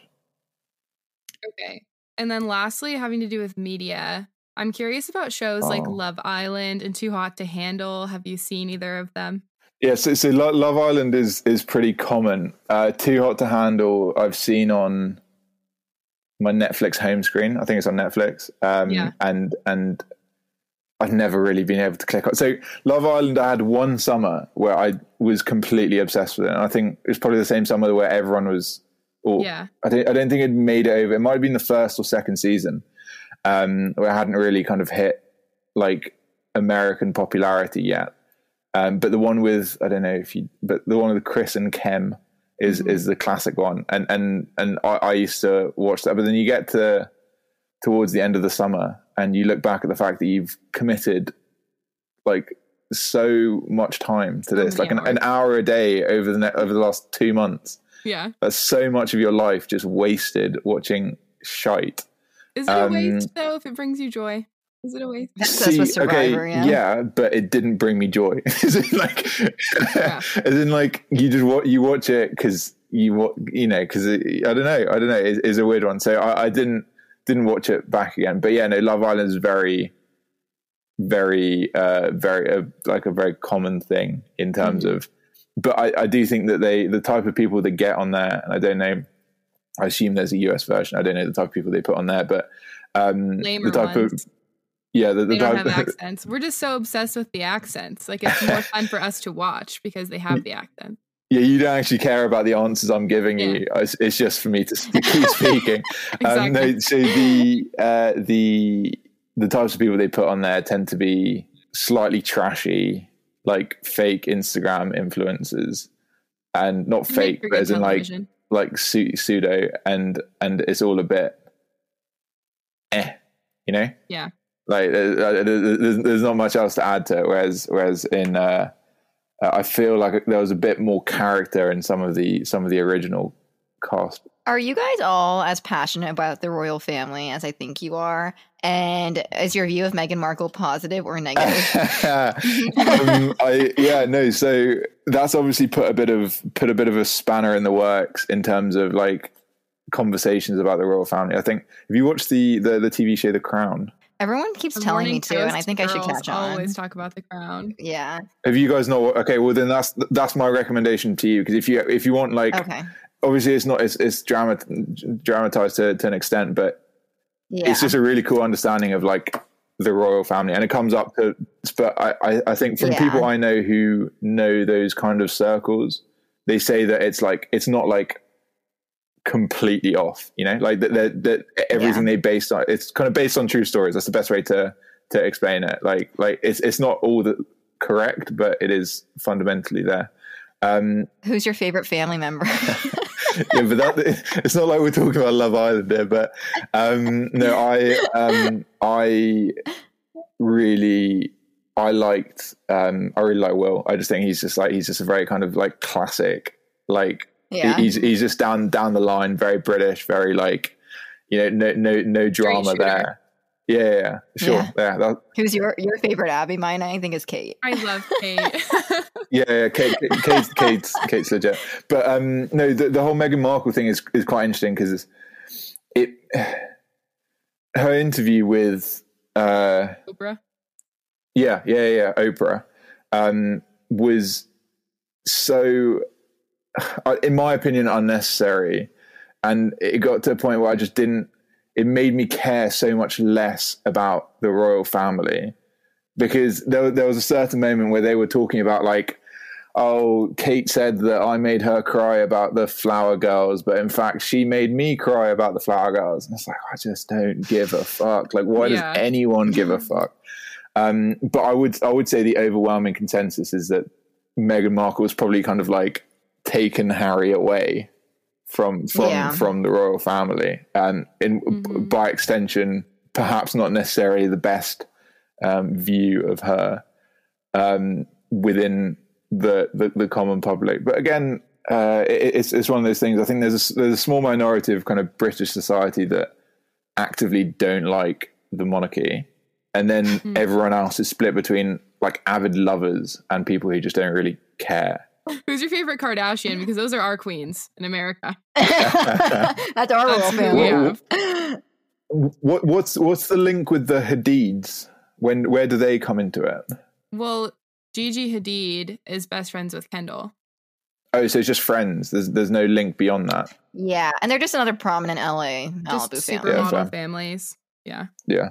Okay. And then lastly, having to do with media, I'm curious about shows like Oh. Love Island and Too Hot to Handle. Have you seen either of them? Yeah, so, so Lo- Love Island is is pretty common. Uh, Too Hot to Handle, I've seen on my Netflix home screen. I think it's on Netflix. Um, Yeah. And and I've never really been able to click on. So Love Island, I had one summer where I was completely obsessed with it. And I think it was probably the same summer where everyone was. Or Yeah. I don't. I don't think it made it over. It might have been the first or second season um, where I hadn't really kind of hit like American popularity yet. Um, but the one with I don't know if you, but the one with Chris and Kem is Mhm. is the classic one, and and and I, I used to watch that. But then you get to towards the end of the summer, and you look back at the fact that you've committed like so much time to this, like an, an hour a day over the ne- over the last two months. Yeah. That's so much of your life just wasted watching shite. Is it a Um, waste though if it brings you joy? Is it a waste? That's- that's with Survivor, yeah. yeah, but it didn't bring me joy. <laughs> as in, like, Yeah. <laughs> as in, like you just watch you watch it because you wa- you know because I don't know I don't know it's, it's a weird one. So I, I didn't didn't watch it back again. But yeah, no, Love Island is very very uh very uh, like a very common thing in terms Mhm. of. But I, I do think that they the type of people that get on there, and I don't know. I assume there's a US version. I don't know the type of people they put on there, but um, Lamer the type ones. of yeah, the, the They don't type have accents. We're just so obsessed with the accents. Like it's more fun for us to watch because they have the accent. <laughs> Yeah, you don't actually care about the answers I'm giving Yeah. you. It's, it's just for me to keep speaking. <laughs> um, Exactly. no, so the uh, the the types of people they put on there tend to be slightly trashy, like fake Instagram influencers, and not They fake, but as in like television. Like pseudo, and and it's all a bit, eh, you know. Yeah. Like uh, there's, there's not much else to add to it. Whereas whereas in uh, I feel like there was a bit more character in some of the some of the original cast. Are you guys all as passionate about the royal family as I think you are? And is your view of Meghan Markle positive or negative? <laughs> um, I yeah no. So that's obviously put a bit of put a bit of a spanner in the works in terms of like conversations about the royal family. I think if you watch the the, the TV show The Crown, Everyone keeps The telling me to, and I think I should girls catch on. Always talk about the crown. Yeah. have you guys not? Okay, well then that's that's my recommendation to you because if you if you want like Okay. Obviously it's not it's, it's dramat, dramatized to, to an extent, but Yeah. it's just a really cool understanding of like the royal family and it comes up to but I, I, I think from Yeah. people I know who know those kind of circles, they say that it's like it's not like completely off, you know, like that that everything they based on it's kind of based on true stories. That's the best way to to explain it. Like like it's it's not all the correct, but it is fundamentally there. Um Who's your favorite family member? <laughs> yeah, but that it's not like we're talking about Love Island there. But um, no, I um, I really I liked um, I really like Will. I just think he's just like he's just a very kind of like classic like yeah. he's he's just down down the line, very British, very like you know no no no drama there. Yeah, yeah, yeah, sure. Yeah. Yeah, that, Who's your your favorite Abby? Mine, I think, is Kate. I love Kate. <laughs> Yeah, yeah, Kate, Kate, Kate's, Kate's legit. But um, no, the, the whole Meghan Markle thing is is quite interesting because it her interview with uh, Oprah. yeah, yeah, yeah, Oprah um, was so, uh, in my opinion, unnecessary, and it got to a point where I just didn't. It made me care so much less about the royal family. Because there, there was a certain moment where they were talking about like oh kate said that i made her cry about the flower girls but in fact she made me cry about the flower girls. And it's like i just don't give a fuck. Like why Yeah. does anyone give a <laughs> fuck? Um, but i would i would say the overwhelming consensus is that meghan markle was probably kind of like taken harry away from from Yeah. from the royal family and in Mhm. by extension perhaps not necessarily the best um, view of her um, within the, the the common public. But again, uh, it, it's it's one of those things. I think there's a, there's a small minority of kind of British society that actively don't like the monarchy, and then Mhm. everyone else is split between like avid lovers and people who just don't really care. <laughs> Who's your favorite Kardashian? Because those are our queens in America. <laughs> That's our royal That's family. have. What what's what's the link with the Hadids? When where do they come into it? Well, Gigi Hadid is best friends with Kendall. Oh, so it's just friends. There's there's no link beyond that. Yeah, and they're just another prominent LA Just Malibu supermodel. Yeah, families. Yeah. Yeah.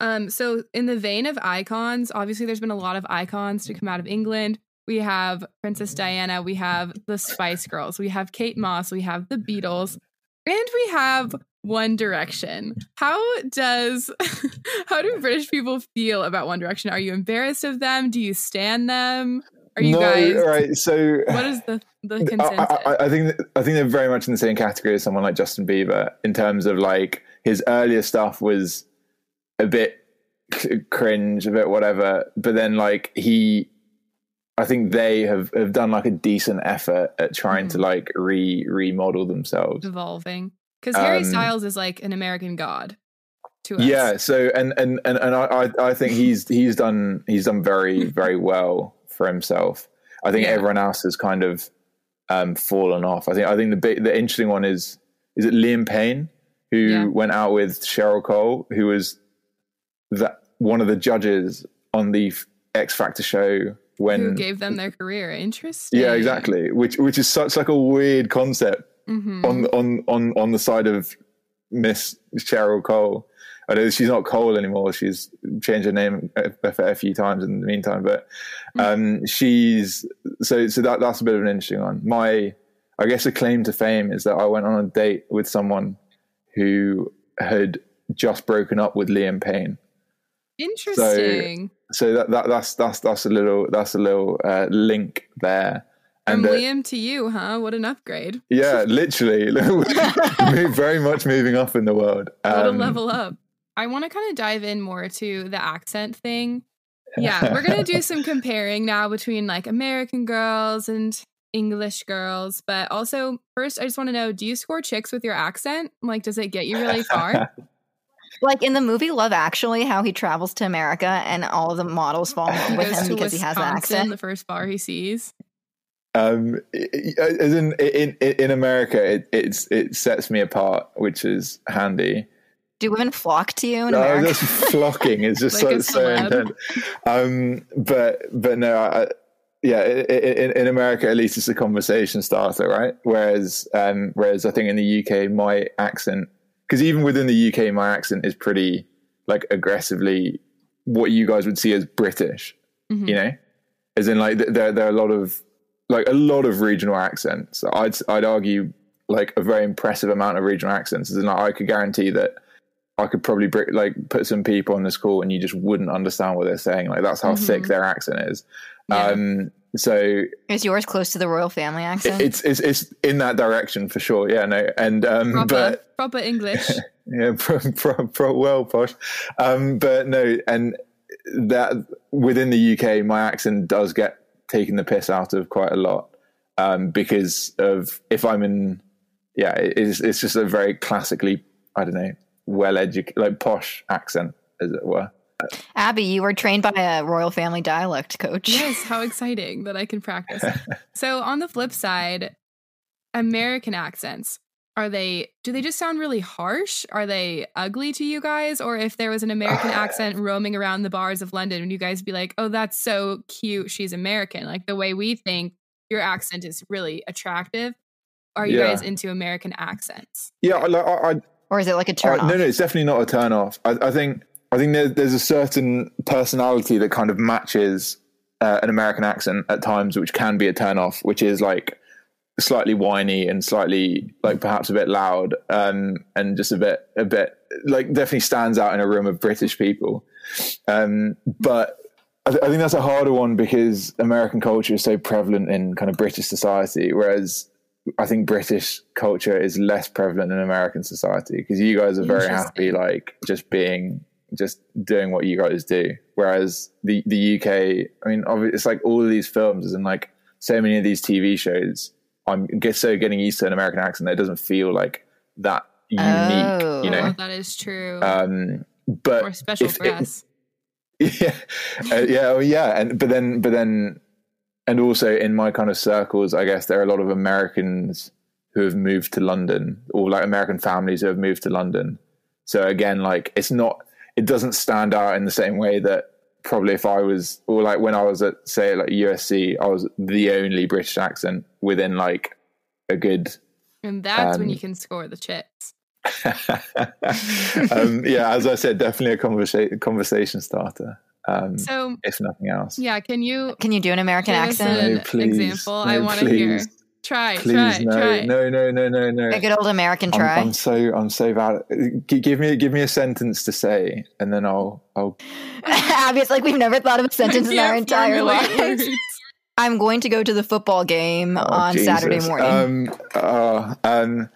Um, so in the vein of icons, obviously there's been a lot of icons to come out of England. We have Princess Diana, we have the Spice Girls, we have Kate Moss, we have the Beatles, and we have One Direction. How does <laughs> how do British people feel about One Direction? Are you embarrassed of them? Do you stand them? Are you no, guys right. So what is the the I, consensus? I, I think I think they're very much in the same category as someone like Justin Bieber in terms of like his earlier stuff was a bit cringe, a bit whatever, but then like he, I think they have have done like a decent effort at trying to Mhm. like re remodel themselves. Evolving. Because Harry Um, Styles is like an American god to us. Yeah. So and and and, and I I I think he's he's done he's done very <laughs> very well for himself. I think Yeah. everyone else has kind of um, fallen off. I think I think the big, the interesting one is is it Liam Payne who Yeah. went out with Cheryl Cole, who was that one of the judges on the X Factor show when Who gave them their career? Interesting. yeah exactly which which is such like a weird concept Mhm. on on on on the side of Miss Cheryl Cole. I know she's not Cole anymore. She's changed her name a, a fair few times in the meantime, but um, she's so so that that's a bit of an interesting one. My I guess a claim to fame is that I went on a date with someone who had just broken up with Liam Payne. Interesting. So that, that that's that's that's a little that's a little uh, link there. From that- Liam to you, huh? What an upgrade. yeah, literally, <laughs> <laughs> very much moving up in the world. What a Um, level up. I want to kind of dive in more to the accent thing. Yeah, we're going to do some <laughs> comparing now between like American girls and English girls. But also, first, I just want to know do you score chicks with your accent? Like, does it get you really far? Like in the movie Love Actually, how he travels to America and all of the models fall in love with him to because he has an Wisconsin, accent. the first bar he sees. Um, i- i- as in in in America, it it's it sets me apart, which is handy. Do women flock to you in No, America? just <laughs> flocking is just Like so, so intense. Um, but but no, I, yeah, i- i- in, in America at least it's a conversation starter, right? Whereas um, whereas I think in the UK my accent, because even within the UK my accent is pretty like aggressively what you guys would see as British, Mhm. you know, as in like there there are a lot of like a lot of regional accents. I'd I'd argue like a very impressive amount of regional accents. As in like I could guarantee that I could probably like put some people on this call and you just wouldn't understand what they're saying. Like that's how Mhm. thick their accent is. Yeah. Um, so Is yours close to the royal family accent? it's it's it's in that direction for sure. Yeah, no, and um, proper, but proper English. <laughs> yeah, pro, pro, pro, well posh. Um, but no, and that within the UK, my accent does get taken the piss out of quite a lot um, because of if I'm in, yeah, it's it's just a very classically, I don't know, well educated, like posh accent, as it were. Abby, you were trained by a royal family dialect coach. yes, how exciting that I can practice. <laughs> so on the flip side, American accents. Are they do they just sound really harsh? Are they ugly to you guys? Or if there was an American <sighs> accent roaming around the bars of London, would you guys be like, oh, that's so cute, she's American? Like the way we think your accent is really attractive. Are you Yeah. guys into American accents? Yeah, I, I, I Or is it like a turn Uh, off? no, no, it's definitely not a turn off. I, I think I think there, there's a certain personality that kind of matches uh, an American accent at times, which can be a turnoff, which is like slightly whiny and slightly like perhaps a bit loud, um, and just a bit a bit like definitely stands out in a room of British people. Um, but I, th- I think that's a harder one because American culture is so prevalent in kind of British society, whereas I think British culture is less prevalent in American society because you guys are very happy, like just being, just doing what you guys do. Whereas the the UK, I mean, it's like all of these films and like so many of these TV shows. I'm get so getting used to an American accent that it doesn't feel like that unique, Oh. you know. Oh, that is true. Um, but More special for it- us. <laughs> yeah, uh, yeah, well, yeah, and but then, but then, and also in my kind of circles, I guess there are a lot of Americans who have moved to London, or like American families who have moved to London. So again, like it's not, it doesn't stand out in the same way that probably if I was, or like when I was at say like USC, I was the only British accent within like a good. And that's Um, when you can score the chips. <laughs> um, yeah, as I said, definitely a conversation conversation starter. Um, So if nothing else. yeah, can you Can you do an American accent? an No, please. example? I want to hear. Please. Try, Please, try, no, try. no, no, no, no, no. A good old American I'm, try. I'm so I'm so bad. G- Give me give me a sentence to say, and then I'll I'll. <laughs> Abby, it's like we've never thought of a sentence in <laughs> our entire lives. words. I'm going to go to the football game oh, on Jesus. Saturday morning. Um. Uh, um.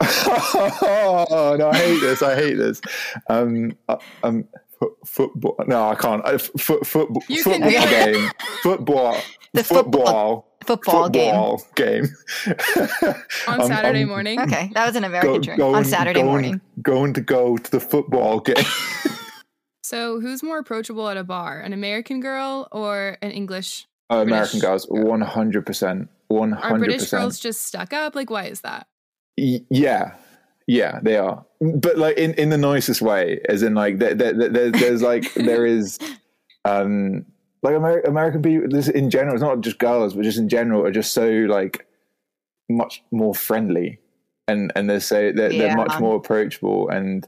<laughs> oh no! I hate this. I hate this. Um. uh, um. fo- Football. No, I can't. Uh, foot, football. You football do game. Football. The football- football. Football game. Football game. <laughs> on I'm- Saturday I'm morning. Okay, that was an American go- try. going- on Saturday going- morning. Going to go to the football game. <laughs> So, who's more approachable at a bar, an American girl or an English? Oh, American girls, one hundred percent, one hundred percent. Are British girls just stuck up? Like, why is that? Yeah, yeah, they are, but like in, in the nicest way, as in like there, there, there, there's like there is, <laughs> um, like Amer- American people. This in general, it's not just girls, but just in general, are just so like much more friendly, and and they're so they're, Yeah. they're much more approachable, and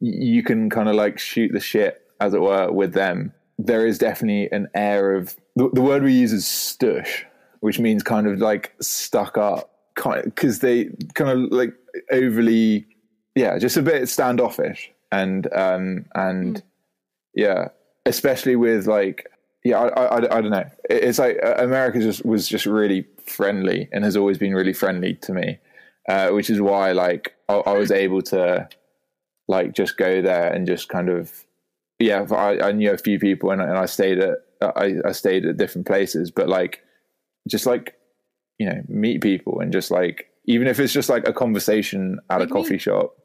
you can kind of like shoot the shit, as it were, with them. There is definitely an air of the, the word we use is stush, which means kind of like stuck up, kind because they kind of like overly, yeah, just a bit standoffish, and um and yeah, especially with like yeah, I I, I, don't know, it's like uh, America just was just really friendly and has always been really friendly to me, uh, which is why like I, I was able to like just go there and just kind of yeah I, I knew a few people and, and I stayed at I, I stayed at different places but like just like you know meet people and just like even if it's just like a conversation at Like a me. coffee shop.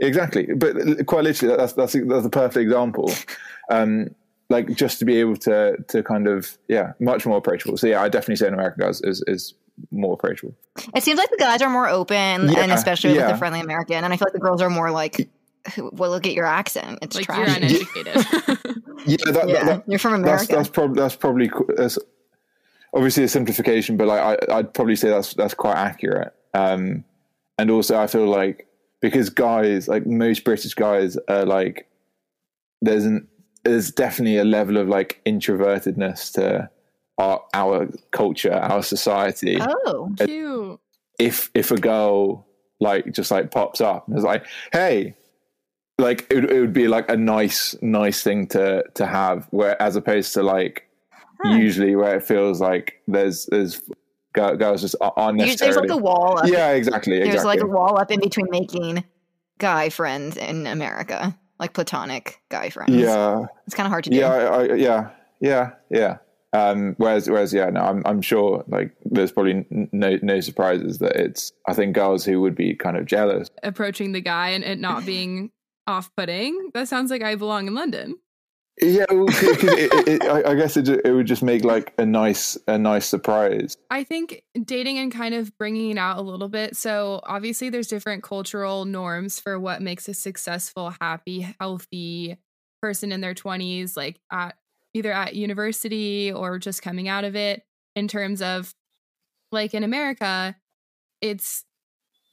Exactly. But quite literally that's that's that's a perfect example. <laughs> Um like just to be able to to kind of yeah much more approachable so yeah I definitely say an American guys is is more approachable It seems like the guys are more open, and Yeah, especially with the friendly American. And I feel like the girls are more like, well, look at your accent. It's Like, you're uneducated. <laughs> yeah that, that- yeah, that- you're from America. that's probably that's probably that's obviously a simplification, but like I, I'd probably say that's that's quite accurate. Um, and also, I feel like because guys, like most British guys, are like there's an there's definitely a level of like introvertedness to our our culture, our society. oh, Cute. If if a girl like just like pops up and is like, hey. Like it, would- it would be like a nice, nice thing to to have, where as opposed to like Huh. usually where it feels like there's there's girls just aren't Usually there's like a wall. Up. yeah exactly there's exactly like a wall up in between making guy friends in America, like platonic guy friends. yeah it's kind of hard to do. yeah I, I, yeah yeah yeah um whereas whereas yeah no I'm I'm sure like there's probably no no surprises that it's I think girls who would be kind of jealous Approaching the guy and it not being <laughs> off putting. That sounds like I belong in London. Yeah well, <laughs> it, it, I, I guess it, it would just make like a nice a nice surprise I think dating and kind of bringing it out a little bit. So, obviously, there's different cultural norms for what makes a successful, happy, healthy person in their 20s, like at either at university or just coming out of it, in terms of like in America, it's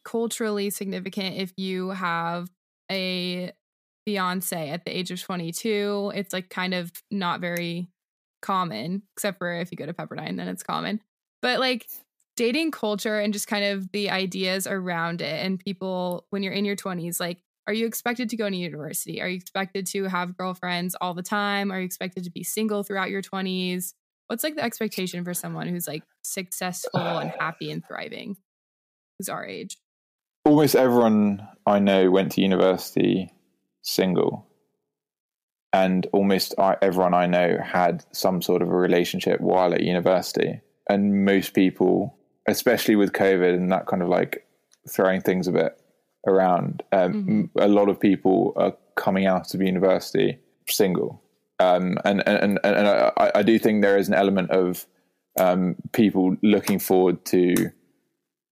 culturally significant if you have a fiance at the age of 22. It's like kind of not very common, except for if you go to Pepperdine, then it's common. But like dating culture and just kind of the ideas around it, and people when you're in your 20s, like, are you expected to go to university? Are you expected to have girlfriends all the time? Are you expected to be single throughout your 20s? What's like the expectation for someone who's like successful and happy and thriving, who's our age? almost everyone I know went to university single, and almost I- everyone I know had some sort of a relationship while at university. And most people, especially with COVID and that kind of like throwing things a bit around, um, a lot of people are coming out of university single. Um, and and, and, and I, I do think there is an element of um, people looking forward to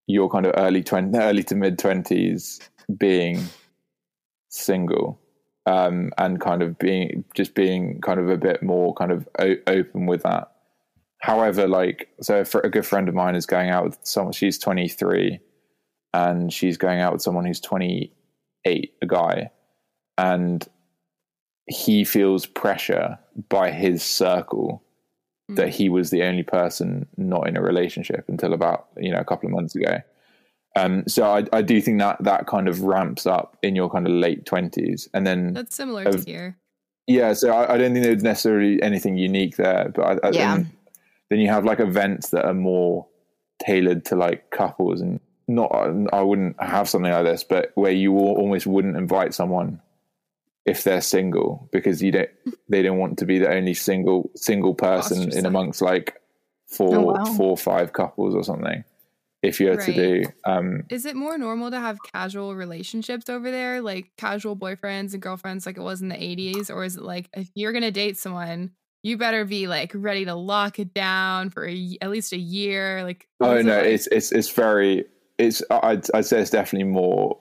your kind of early 20 early to mid 20s being single um, and kind of being just being kind of a bit more kind of o- open with that. However like so a good friend of mine is going out with someone she's 23 and she's going out with someone who's 28 a guy. And he feels pressure by his circle that he was the only person not in a relationship until about you know a couple of months ago. Um, so I, I do think that that kind of ramps up in your kind of late twenties, and then that's similar to here. Yeah, so I, I, don't think there's necessarily anything unique there, but I, yeah. then, then you have like events that are more tailored to like couples, and not I wouldn't have something like this, but where you almost wouldn't invite someone if they're single because you don't <laughs> they don't want to be the only single single person in amongst like four oh, wow. four or five couples or something if you're right. to do um is it more normal to have casual relationships over there like casual boyfriends and girlfriends like it was in the 80s or is it like if you're gonna date someone you better be like ready to lock it down for a, at least a year like oh no it like? it's it's it's very it's I'd, I'd say it's definitely more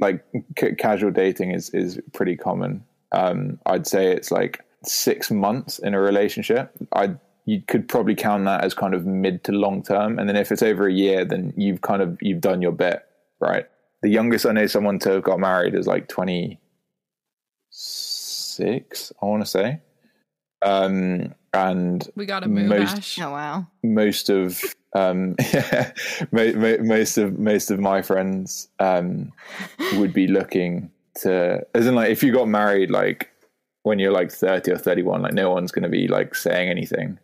like c- casual dating is is pretty common. Um, I'd say it's like six months in a relationship. I you could probably count that as kind of mid to long term, and then if it's over a year, then you've kind of you've done your bit, right? The youngest I know someone to have got married is like twenty six. I want to say. Um, and we got a move. Most, Ash. Oh wow! Most of um, <laughs> most of most of my friends um, would be looking to, as in like, if you got married like when you're like thirty or thirty one, like no one's going to be like saying anything,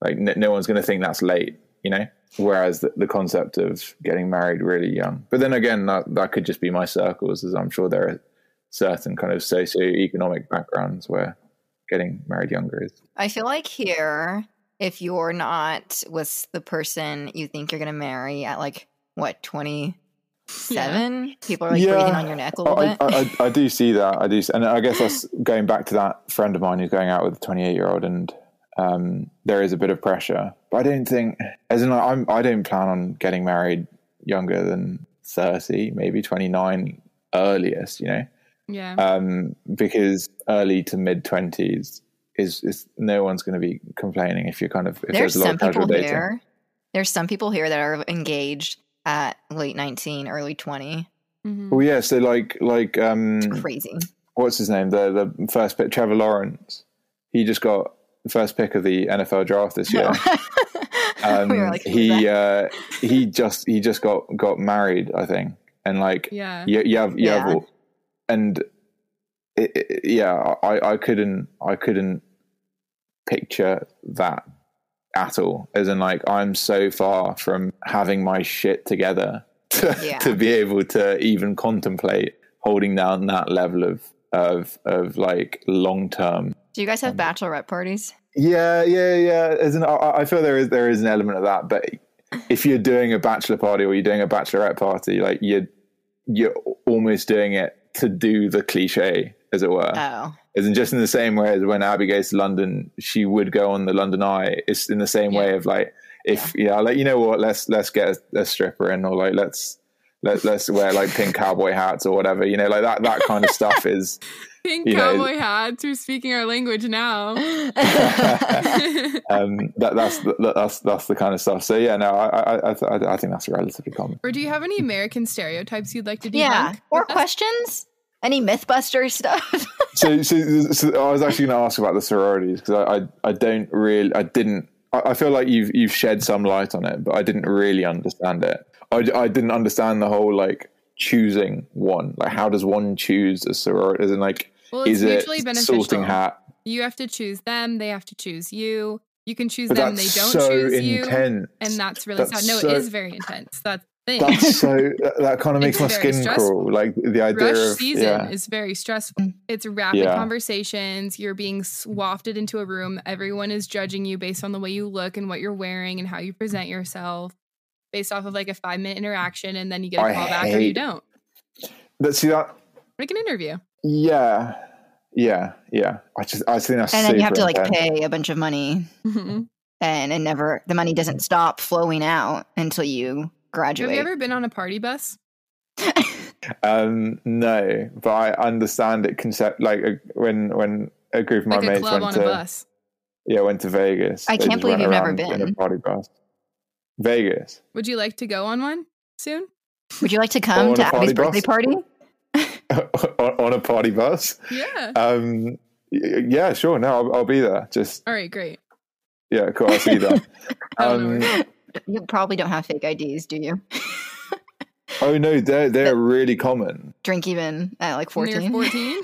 like no, no one's going to think that's late, you know. Whereas the, the, concept of getting married really young, but then again, that that could just be my circles, as I'm sure there are certain kind of socio-economic backgrounds where getting married younger is. I feel like here if you're not with the person you think you're going to marry at like what 27 yeah. people are like yeah, breathing on your neck a oh, little I, bit I, I, I, do see that i do and i guess that's going back to that friend of mine who's going out with a 28 year old and um, there is a bit of pressure but i don't think as in I'm, i don't plan on getting married younger than 30 maybe 29 earliest you know yeah um, because early to mid 20s is is no one's going to be complaining if you're kind of if there's, there's some people dating. here. There's some people here that are engaged at late 19, early 20. Mm-hmm. Well, yeah. So like like um, it's crazy. What's his name? The the first pick, Trevor Lawrence. He just got the first pick of the NFL draft this year. <laughs> um, we like, he uh, he just he just got got married, I think, and like yeah, you, you have you yeah. have, and it, it, yeah, I I couldn't I couldn't picture that at all. As in, like, I'm so far from having my shit together <laughs> to, yeah. to be able to even contemplate holding down that level of of of like long term. Do you guys have um, bachelorette parties? Yeah, yeah, yeah. As in, I, I feel there is there is an element of that, but if you're doing a bachelor party or you're doing a bachelorette party, like you're you're almost doing it to do the cliche, as it were. Oh. Isn't just in the same way as when Abby goes to London, she would go on the London Eye. It's in the same yeah. way of like, if yeah, yeah like you know what, let's let's get a, a stripper in, or like let's let, let's wear like pink cowboy hats or whatever. You know, like that that kind of stuff <laughs> is pink cowboy know, hats. We're speaking our language now. <laughs> <laughs> um, that that's the, that's that's the kind of stuff. So yeah, no, I I I, I think that's relatively common. Or do you have any American stereotypes you'd like to debunk? Yeah, or questions? Any MythBuster stuff? <laughs> so, so, so, I was actually going to ask about the sororities because I, I, I, don't really, I didn't, I, I, feel like you've you've shed some light on it, but I didn't really understand it. I, I didn't understand the whole like choosing one. Like, how does one choose a sorority? Is it like, well, is it sorting hat? You have to choose them. They have to choose you. You can choose but them. They don't so choose intense. you, and that's really that's sad. No, so, it is very intense. That's thing. That's so <laughs> that, that kind of makes my skin stressful. crawl. Like the idea Rush of season yeah. is very stressful. It's rapid yeah. conversations. You're being wafted into a room. Everyone is judging you based on the way you look and what you're wearing and how you present yourself, based off of like a five minute interaction, and then you get a call back or you don't. But see that like an interview. Yeah, yeah, yeah. I just I think that's and then you have to like pay a bunch of money. Mm-hmm. and and never the money doesn't stop flowing out until you graduate. Have you ever been on a party bus? Um, no, but I understand it. Concept like uh, when when a group of my Like mates went to bus. yeah went to Vegas. I can't believe you've never been in a party bus. Vegas Would you like to go on one soon? Would you like to come to a Abby's party birthday bus? party? <laughs> <laughs> on, on a party bus. Yeah. Um, yeah, sure. No, I'll, I'll be there. Just All right, great. yeah, cool. I'll see you there. <laughs> I don't know. um, You probably don't have fake IDs, do you? oh no, they're they're really common. Drink even at like 14. 14?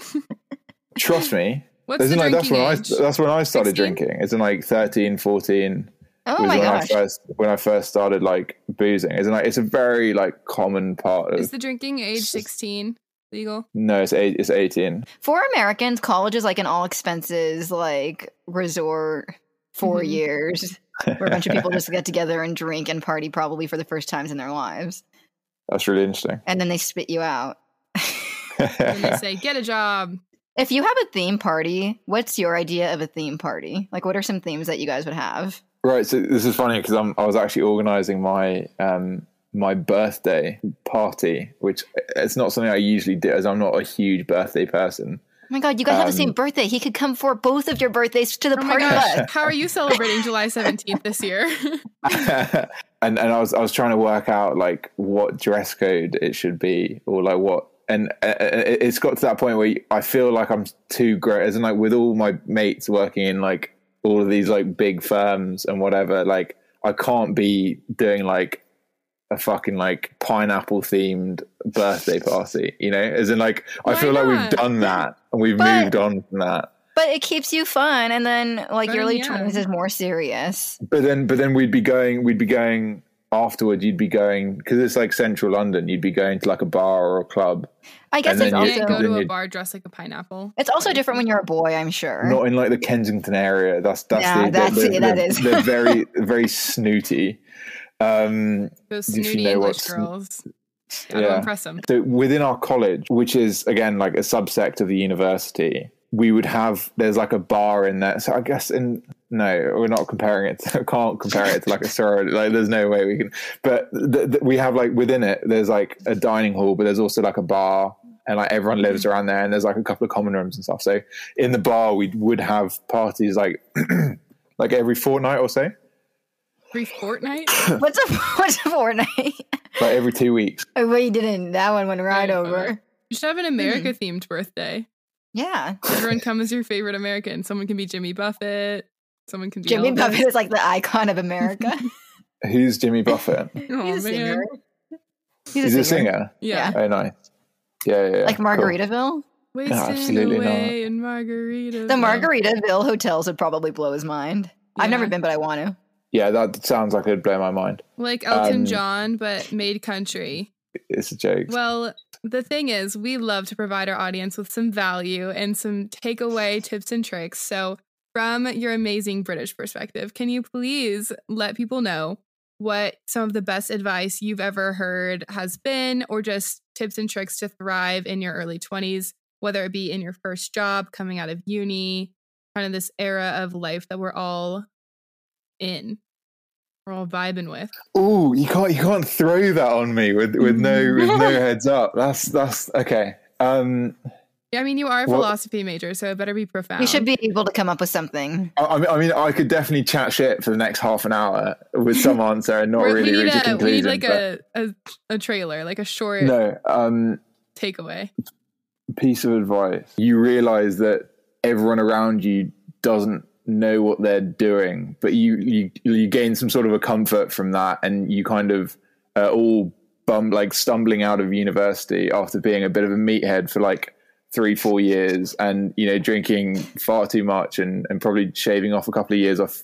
Trust me. What's the like, that's drinking when age? I that's when I started 16? drinking. It's in like 13, 14. Oh was my when gosh. I first when I first started like boozing. It's like it's a very like common part of Is the drinking age 16 legal? no, it's eight, it's eighteen. For Americans, college is like an all expenses like resort 4 Mhm. years where a bunch of people just get <laughs> together and drink and party probably for the first times in their lives. That's really interesting. And then they spit you out. And they <laughs> say, get a job. If you have a theme party, what's your idea of a theme party? Like, what are some themes that you guys would have? Right. So this is funny because I'm I was actually organizing my um my birthday party, which it's not something I usually do, as I'm not a huge birthday person. Oh my god, you guys have the same Um, birthday. He could come for both of your birthdays to the Oh party gosh. bus. <laughs> How are you celebrating July 17th this year? <laughs> and and I was I was trying to work out like what dress code it should be or like what and uh, it- it's got to that point where I feel like I'm too great as in like with all my mates working in like all of these like big firms and whatever like I can't be doing like a fucking like pineapple themed birthday party you know as in like I Why feel like we've done that and we've But- moved on from that But it keeps you fun, and then like your Fun, early yeah. twenties is more serious. But then, but then we'd be going. We'd be going afterward. You'd be going because it's like central London. You'd be going to like a bar or a club, I guess it's then You you- can't also go to a bar dressed like a pineapple. it's also different when you're a boy. I'm sure. not in like the Kensington area. That's that's Yeah, the, that's the, it, that the- is. They're <laughs> very very snooty. Um, Those You snooty know English what's- girls. Gotta Yeah. impress them. so within our college, which is again like a subsect of the university, we would have there's like a bar in there. So I guess in no, we're not comparing it. To, I <laughs> can't compare it to like a sorority. Like there's no way we can. But th- th- we have like within it, there's like a dining hall, but there's also like a bar. And like everyone lives mm-hmm. around there, and there's like a couple of common rooms and stuff. So in the bar, we would have parties like <clears throat> like every fortnight or so, Free fortnight? <coughs> What's a <laughs> what's a fortnight? like every two weeks. oh, well, you didn't. That one went right Very over. Uh, you should have an America mm-hmm. themed birthday. Yeah, Everyone <laughs> come as your favorite American. Someone can be Jimmy Buffett. Someone can be Jimmy Elvis. Buffett is like the icon of America. <laughs> Who's Jimmy Buffett? Oh, He's a man. singer. He's a singer. Yeah. Oh, nice. Yeah, yeah. yeah. Like Cool. Margaritaville. Wasting absolutely away in Margarita. The Margaritaville hotels would probably blow his mind. I've never been, but I want to. Yeah, that sounds like it'd blow my mind. Like Elton Um, John, but made country. It's a joke. Well, the thing is, we love to provide our audience with some value and some takeaway tips and tricks. So, from your amazing British perspective, can you please let people know what some of the best advice you've ever heard has been, or just tips and tricks to thrive in your early 20s, whether it be in your first job, coming out of uni, kind of this era of life that we're all in, we're all vibing with? Oh, you can't you can't throw that on me with with no with no <laughs> heads up. That's that's okay. Um, Yeah, I mean, you are a Well- philosophy major, so it better be profound. We should be able to come up with something. I, I mean, I mean, I could definitely chat shit for the next half an hour with some <laughs> answer and not We're- really we need, reach a a, we need like a, a a trailer, like a short no, um, takeaway. piece of advice. You realize that everyone around you doesn't know what they're doing, but you you you gain some sort of a comfort from that, and you kind of uh, all bum like stumbling out of university after being a bit of a meathead for like three four years, and you know drinking far too much, and and probably shaving off a couple of years off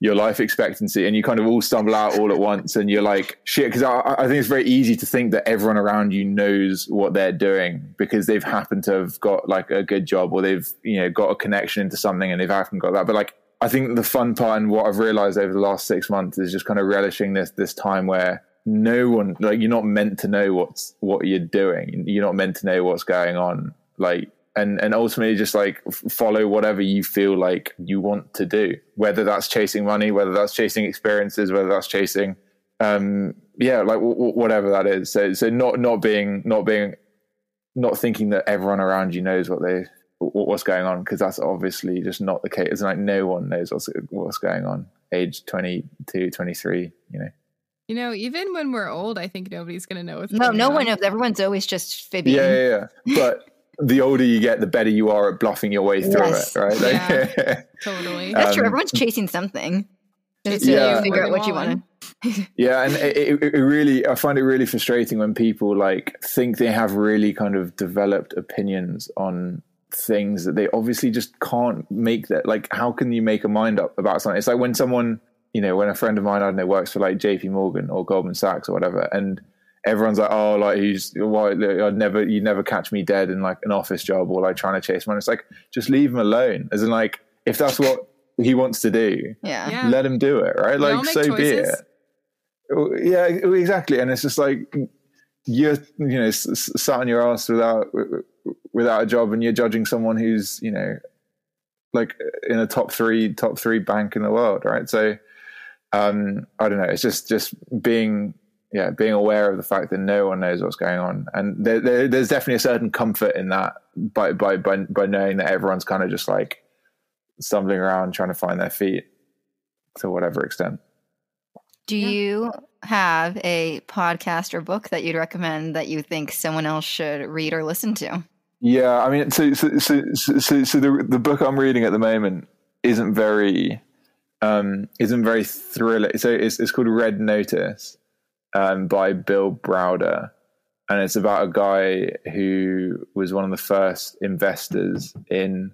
your life expectancy and you kind of all stumble out all at once and you're like shit because I, I think it's very easy to think that everyone around you knows what they're doing because they've happened to have got like a good job or they've you know got a connection into something and they've happened got that. But like I think the fun part and what I've realized over the last six months is just kind of relishing this this time where no one like you're not meant to know what's what you're doing. You're not meant to know what's going on like and and ultimately just like follow whatever you feel like you want to do whether that's chasing money whether that's chasing experiences whether that's chasing um yeah like w- w- whatever that is so so not not being not being not thinking that everyone around you knows what they what's going on because that's obviously just not the case it's like no one knows what's what's going on age 22 23 you know you know, even when we're old, I think nobody's going to know what's no, going no on. one knows. Everyone's always just fibbing. yeah yeah, yeah. but the older you get the better you are at bluffing your way through Yes. it right Like- Yeah. <laughs> Totally. That's true. Um, Everyone's chasing something. Just Chasing to figure out what what you want. Yeah, and it, it, it really, I find it really frustrating when people like think they have really kind of developed opinions on things that they obviously just can't make that. Like, how can you make a mind up about something? It's like when someone, you know, when a friend of mine, I don't know, works for like J.P. Morgan or Goldman Sachs or whatever, and everyone's like, oh, like he's why I'd never, you'd never catch me dead in like an office job or like trying to chase money. It's like just leave him alone. As in, like, if that's what he wants to do, Yeah. Yeah. let him do it, right? We Like, make so be it. Yeah, exactly. And it's just like you're, you know, s- s- sat on your ass without without a job, and you're judging someone who's, you know, like in a top three top three bank in the world, right? So, um, I don't know. It's just just being yeah being aware of the fact that no one knows what's going on, and there, there, there's definitely a certain comfort in that by by by by knowing that everyone's kind of just like stumbling around trying to find their feet to whatever extent. Do you have a podcast or book that you'd recommend that you think someone else should read or listen to? Yeah, I mean, so so so so, so, so the the book I'm reading at the moment isn't very um isn't very thrilling. So it's it's called Red Notice, um, by Bill Browder, and it's about a guy who was one of the first investors in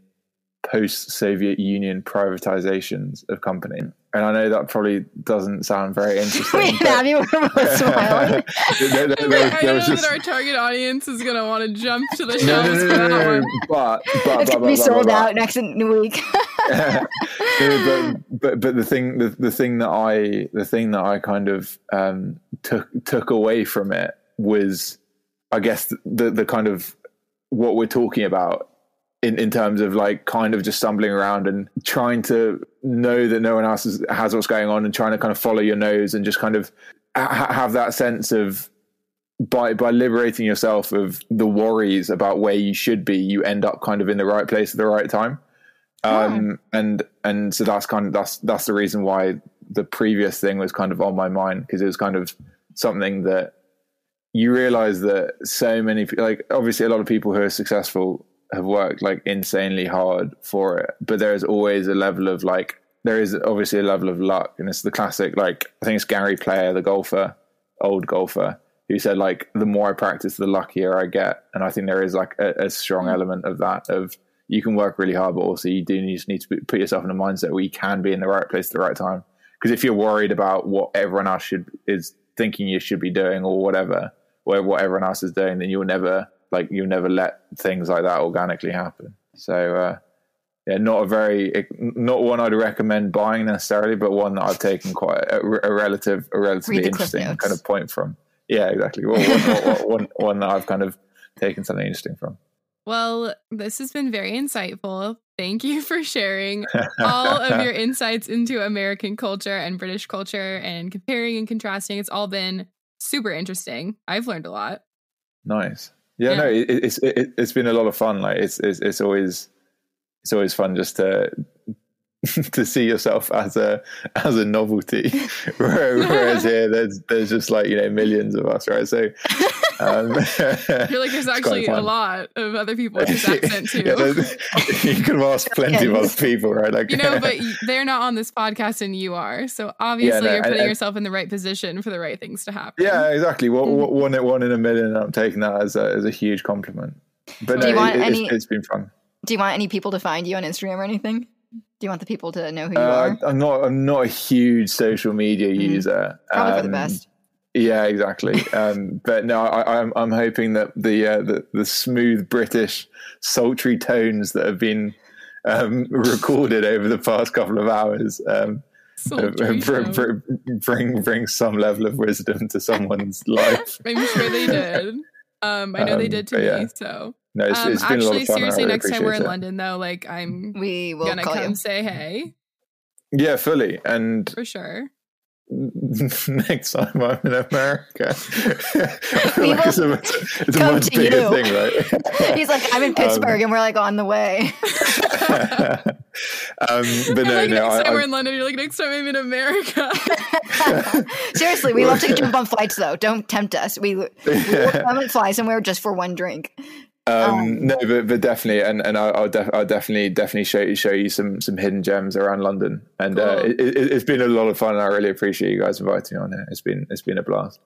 post Soviet Union privatizations of company. And I know that probably doesn't sound very <laughs> interesting. Wait, but- Abby, we're both smiling. there, there- there- I know was that just- our target audience is going to want to jump to the no, shelves no, for no, no, that no, one. no, but but It's gonna be but, sold but, out next week. <laughs> but, but but the thing the, the thing that I the thing that I kind of um, took took away from it was I guess the the kind of what we're talking about in, in terms of like kind of just stumbling around and trying to know that no one else is, has what's going on and trying to kind of follow your nose and just kind of ha- have that sense of by by liberating yourself of the worries about where you should be you end up kind of in the right place at the right time um and and so that's kind of that's that's the reason why the previous thing was kind of on my mind because it was kind of something that you realize that so many like obviously a lot of people who are successful have worked like insanely hard for it but there is always a level of like there is obviously a level of luck and it's the classic like i think it's gary player the golfer old golfer who said like the more i practice the luckier i get and i think there is like a, a strong element of that of you can work really hard but also you do need, just need to put- yourself in a mindset where you can be in the right place at the right time. Because if you're worried about what everyone else should is thinking you should be doing or whatever or what everyone else is doing then you'll never like you'll never let things like that organically happen. So uh yeah not a very not one i'd recommend buying necessarily but one that i've taken quite a, a relative a relatively Read the Cliff interesting kind of point from. Yeah exactly. Well, one, <laughs> one, one, one that i've kind of taken something interesting from Well, this has been very insightful. Thank you for sharing all of your <laughs> insights into American culture and British culture and comparing and contrasting. It's all been super interesting. I've learned a lot. Nice. Yeah, Yeah. no, it, it's it, it's been a lot of fun. Like it's it's it's always it's always fun just to <laughs> to see yourself as a as a novelty. <laughs> Whereas here, there's there's just like you know millions of us, right? So um, <laughs> I feel like there's <laughs> actually a lot of other people with this <laughs> accent too. Yeah, you can ask plenty of other people, right? Like you know, but they're not on this podcast and you are. So obviously no, you're putting and- yourself in the right position for the right things to happen. yeah, exactly. One, Mm-hmm. one, one in a million. I'm taking that as a as a huge compliment. But Do no, you want it, it's- any- it's been fun. Do you want any people to find you on Instagram or anything? Do you want the people to know who you Uh, are? I'm not. I'm not a huge social media user. Probably for the Um, best. Yeah, exactly. <laughs> Um, but no, I, I'm I'm hoping that the, uh, the the smooth British sultry tones that have been um, <laughs> recorded over the past couple of hours um, Sultry bring, bring bring some level of wisdom to someone's <laughs> life. I'm sure they did. Um, I know they Um, did to me. yeah. So no, it's, Um, it's been a lot actually, of fun. Seriously, really next time we're in it. London, though, like I'm We will gonna call come you. say hey Yeah, fully. And for sure. Next time I'm in America, <laughs> like it's a, it's a much bigger you. thing, right? <laughs> He's like, I'm in Um, Pittsburgh, and we're like on the way. <laughs> um, but no, like, no, next I, time we're in London, you're like, next time I'm in America. Seriously, we love to jump on flights, though. Don't tempt us. We, we will come and fly somewhere just for one drink. Um, no, but, but definitely, and and I, I'll, def- I'll definitely definitely show you show you some some hidden gems around London, and uh, it, it, it's been a lot of fun. and I really appreciate you guys inviting me on here. It's been it's been a blast.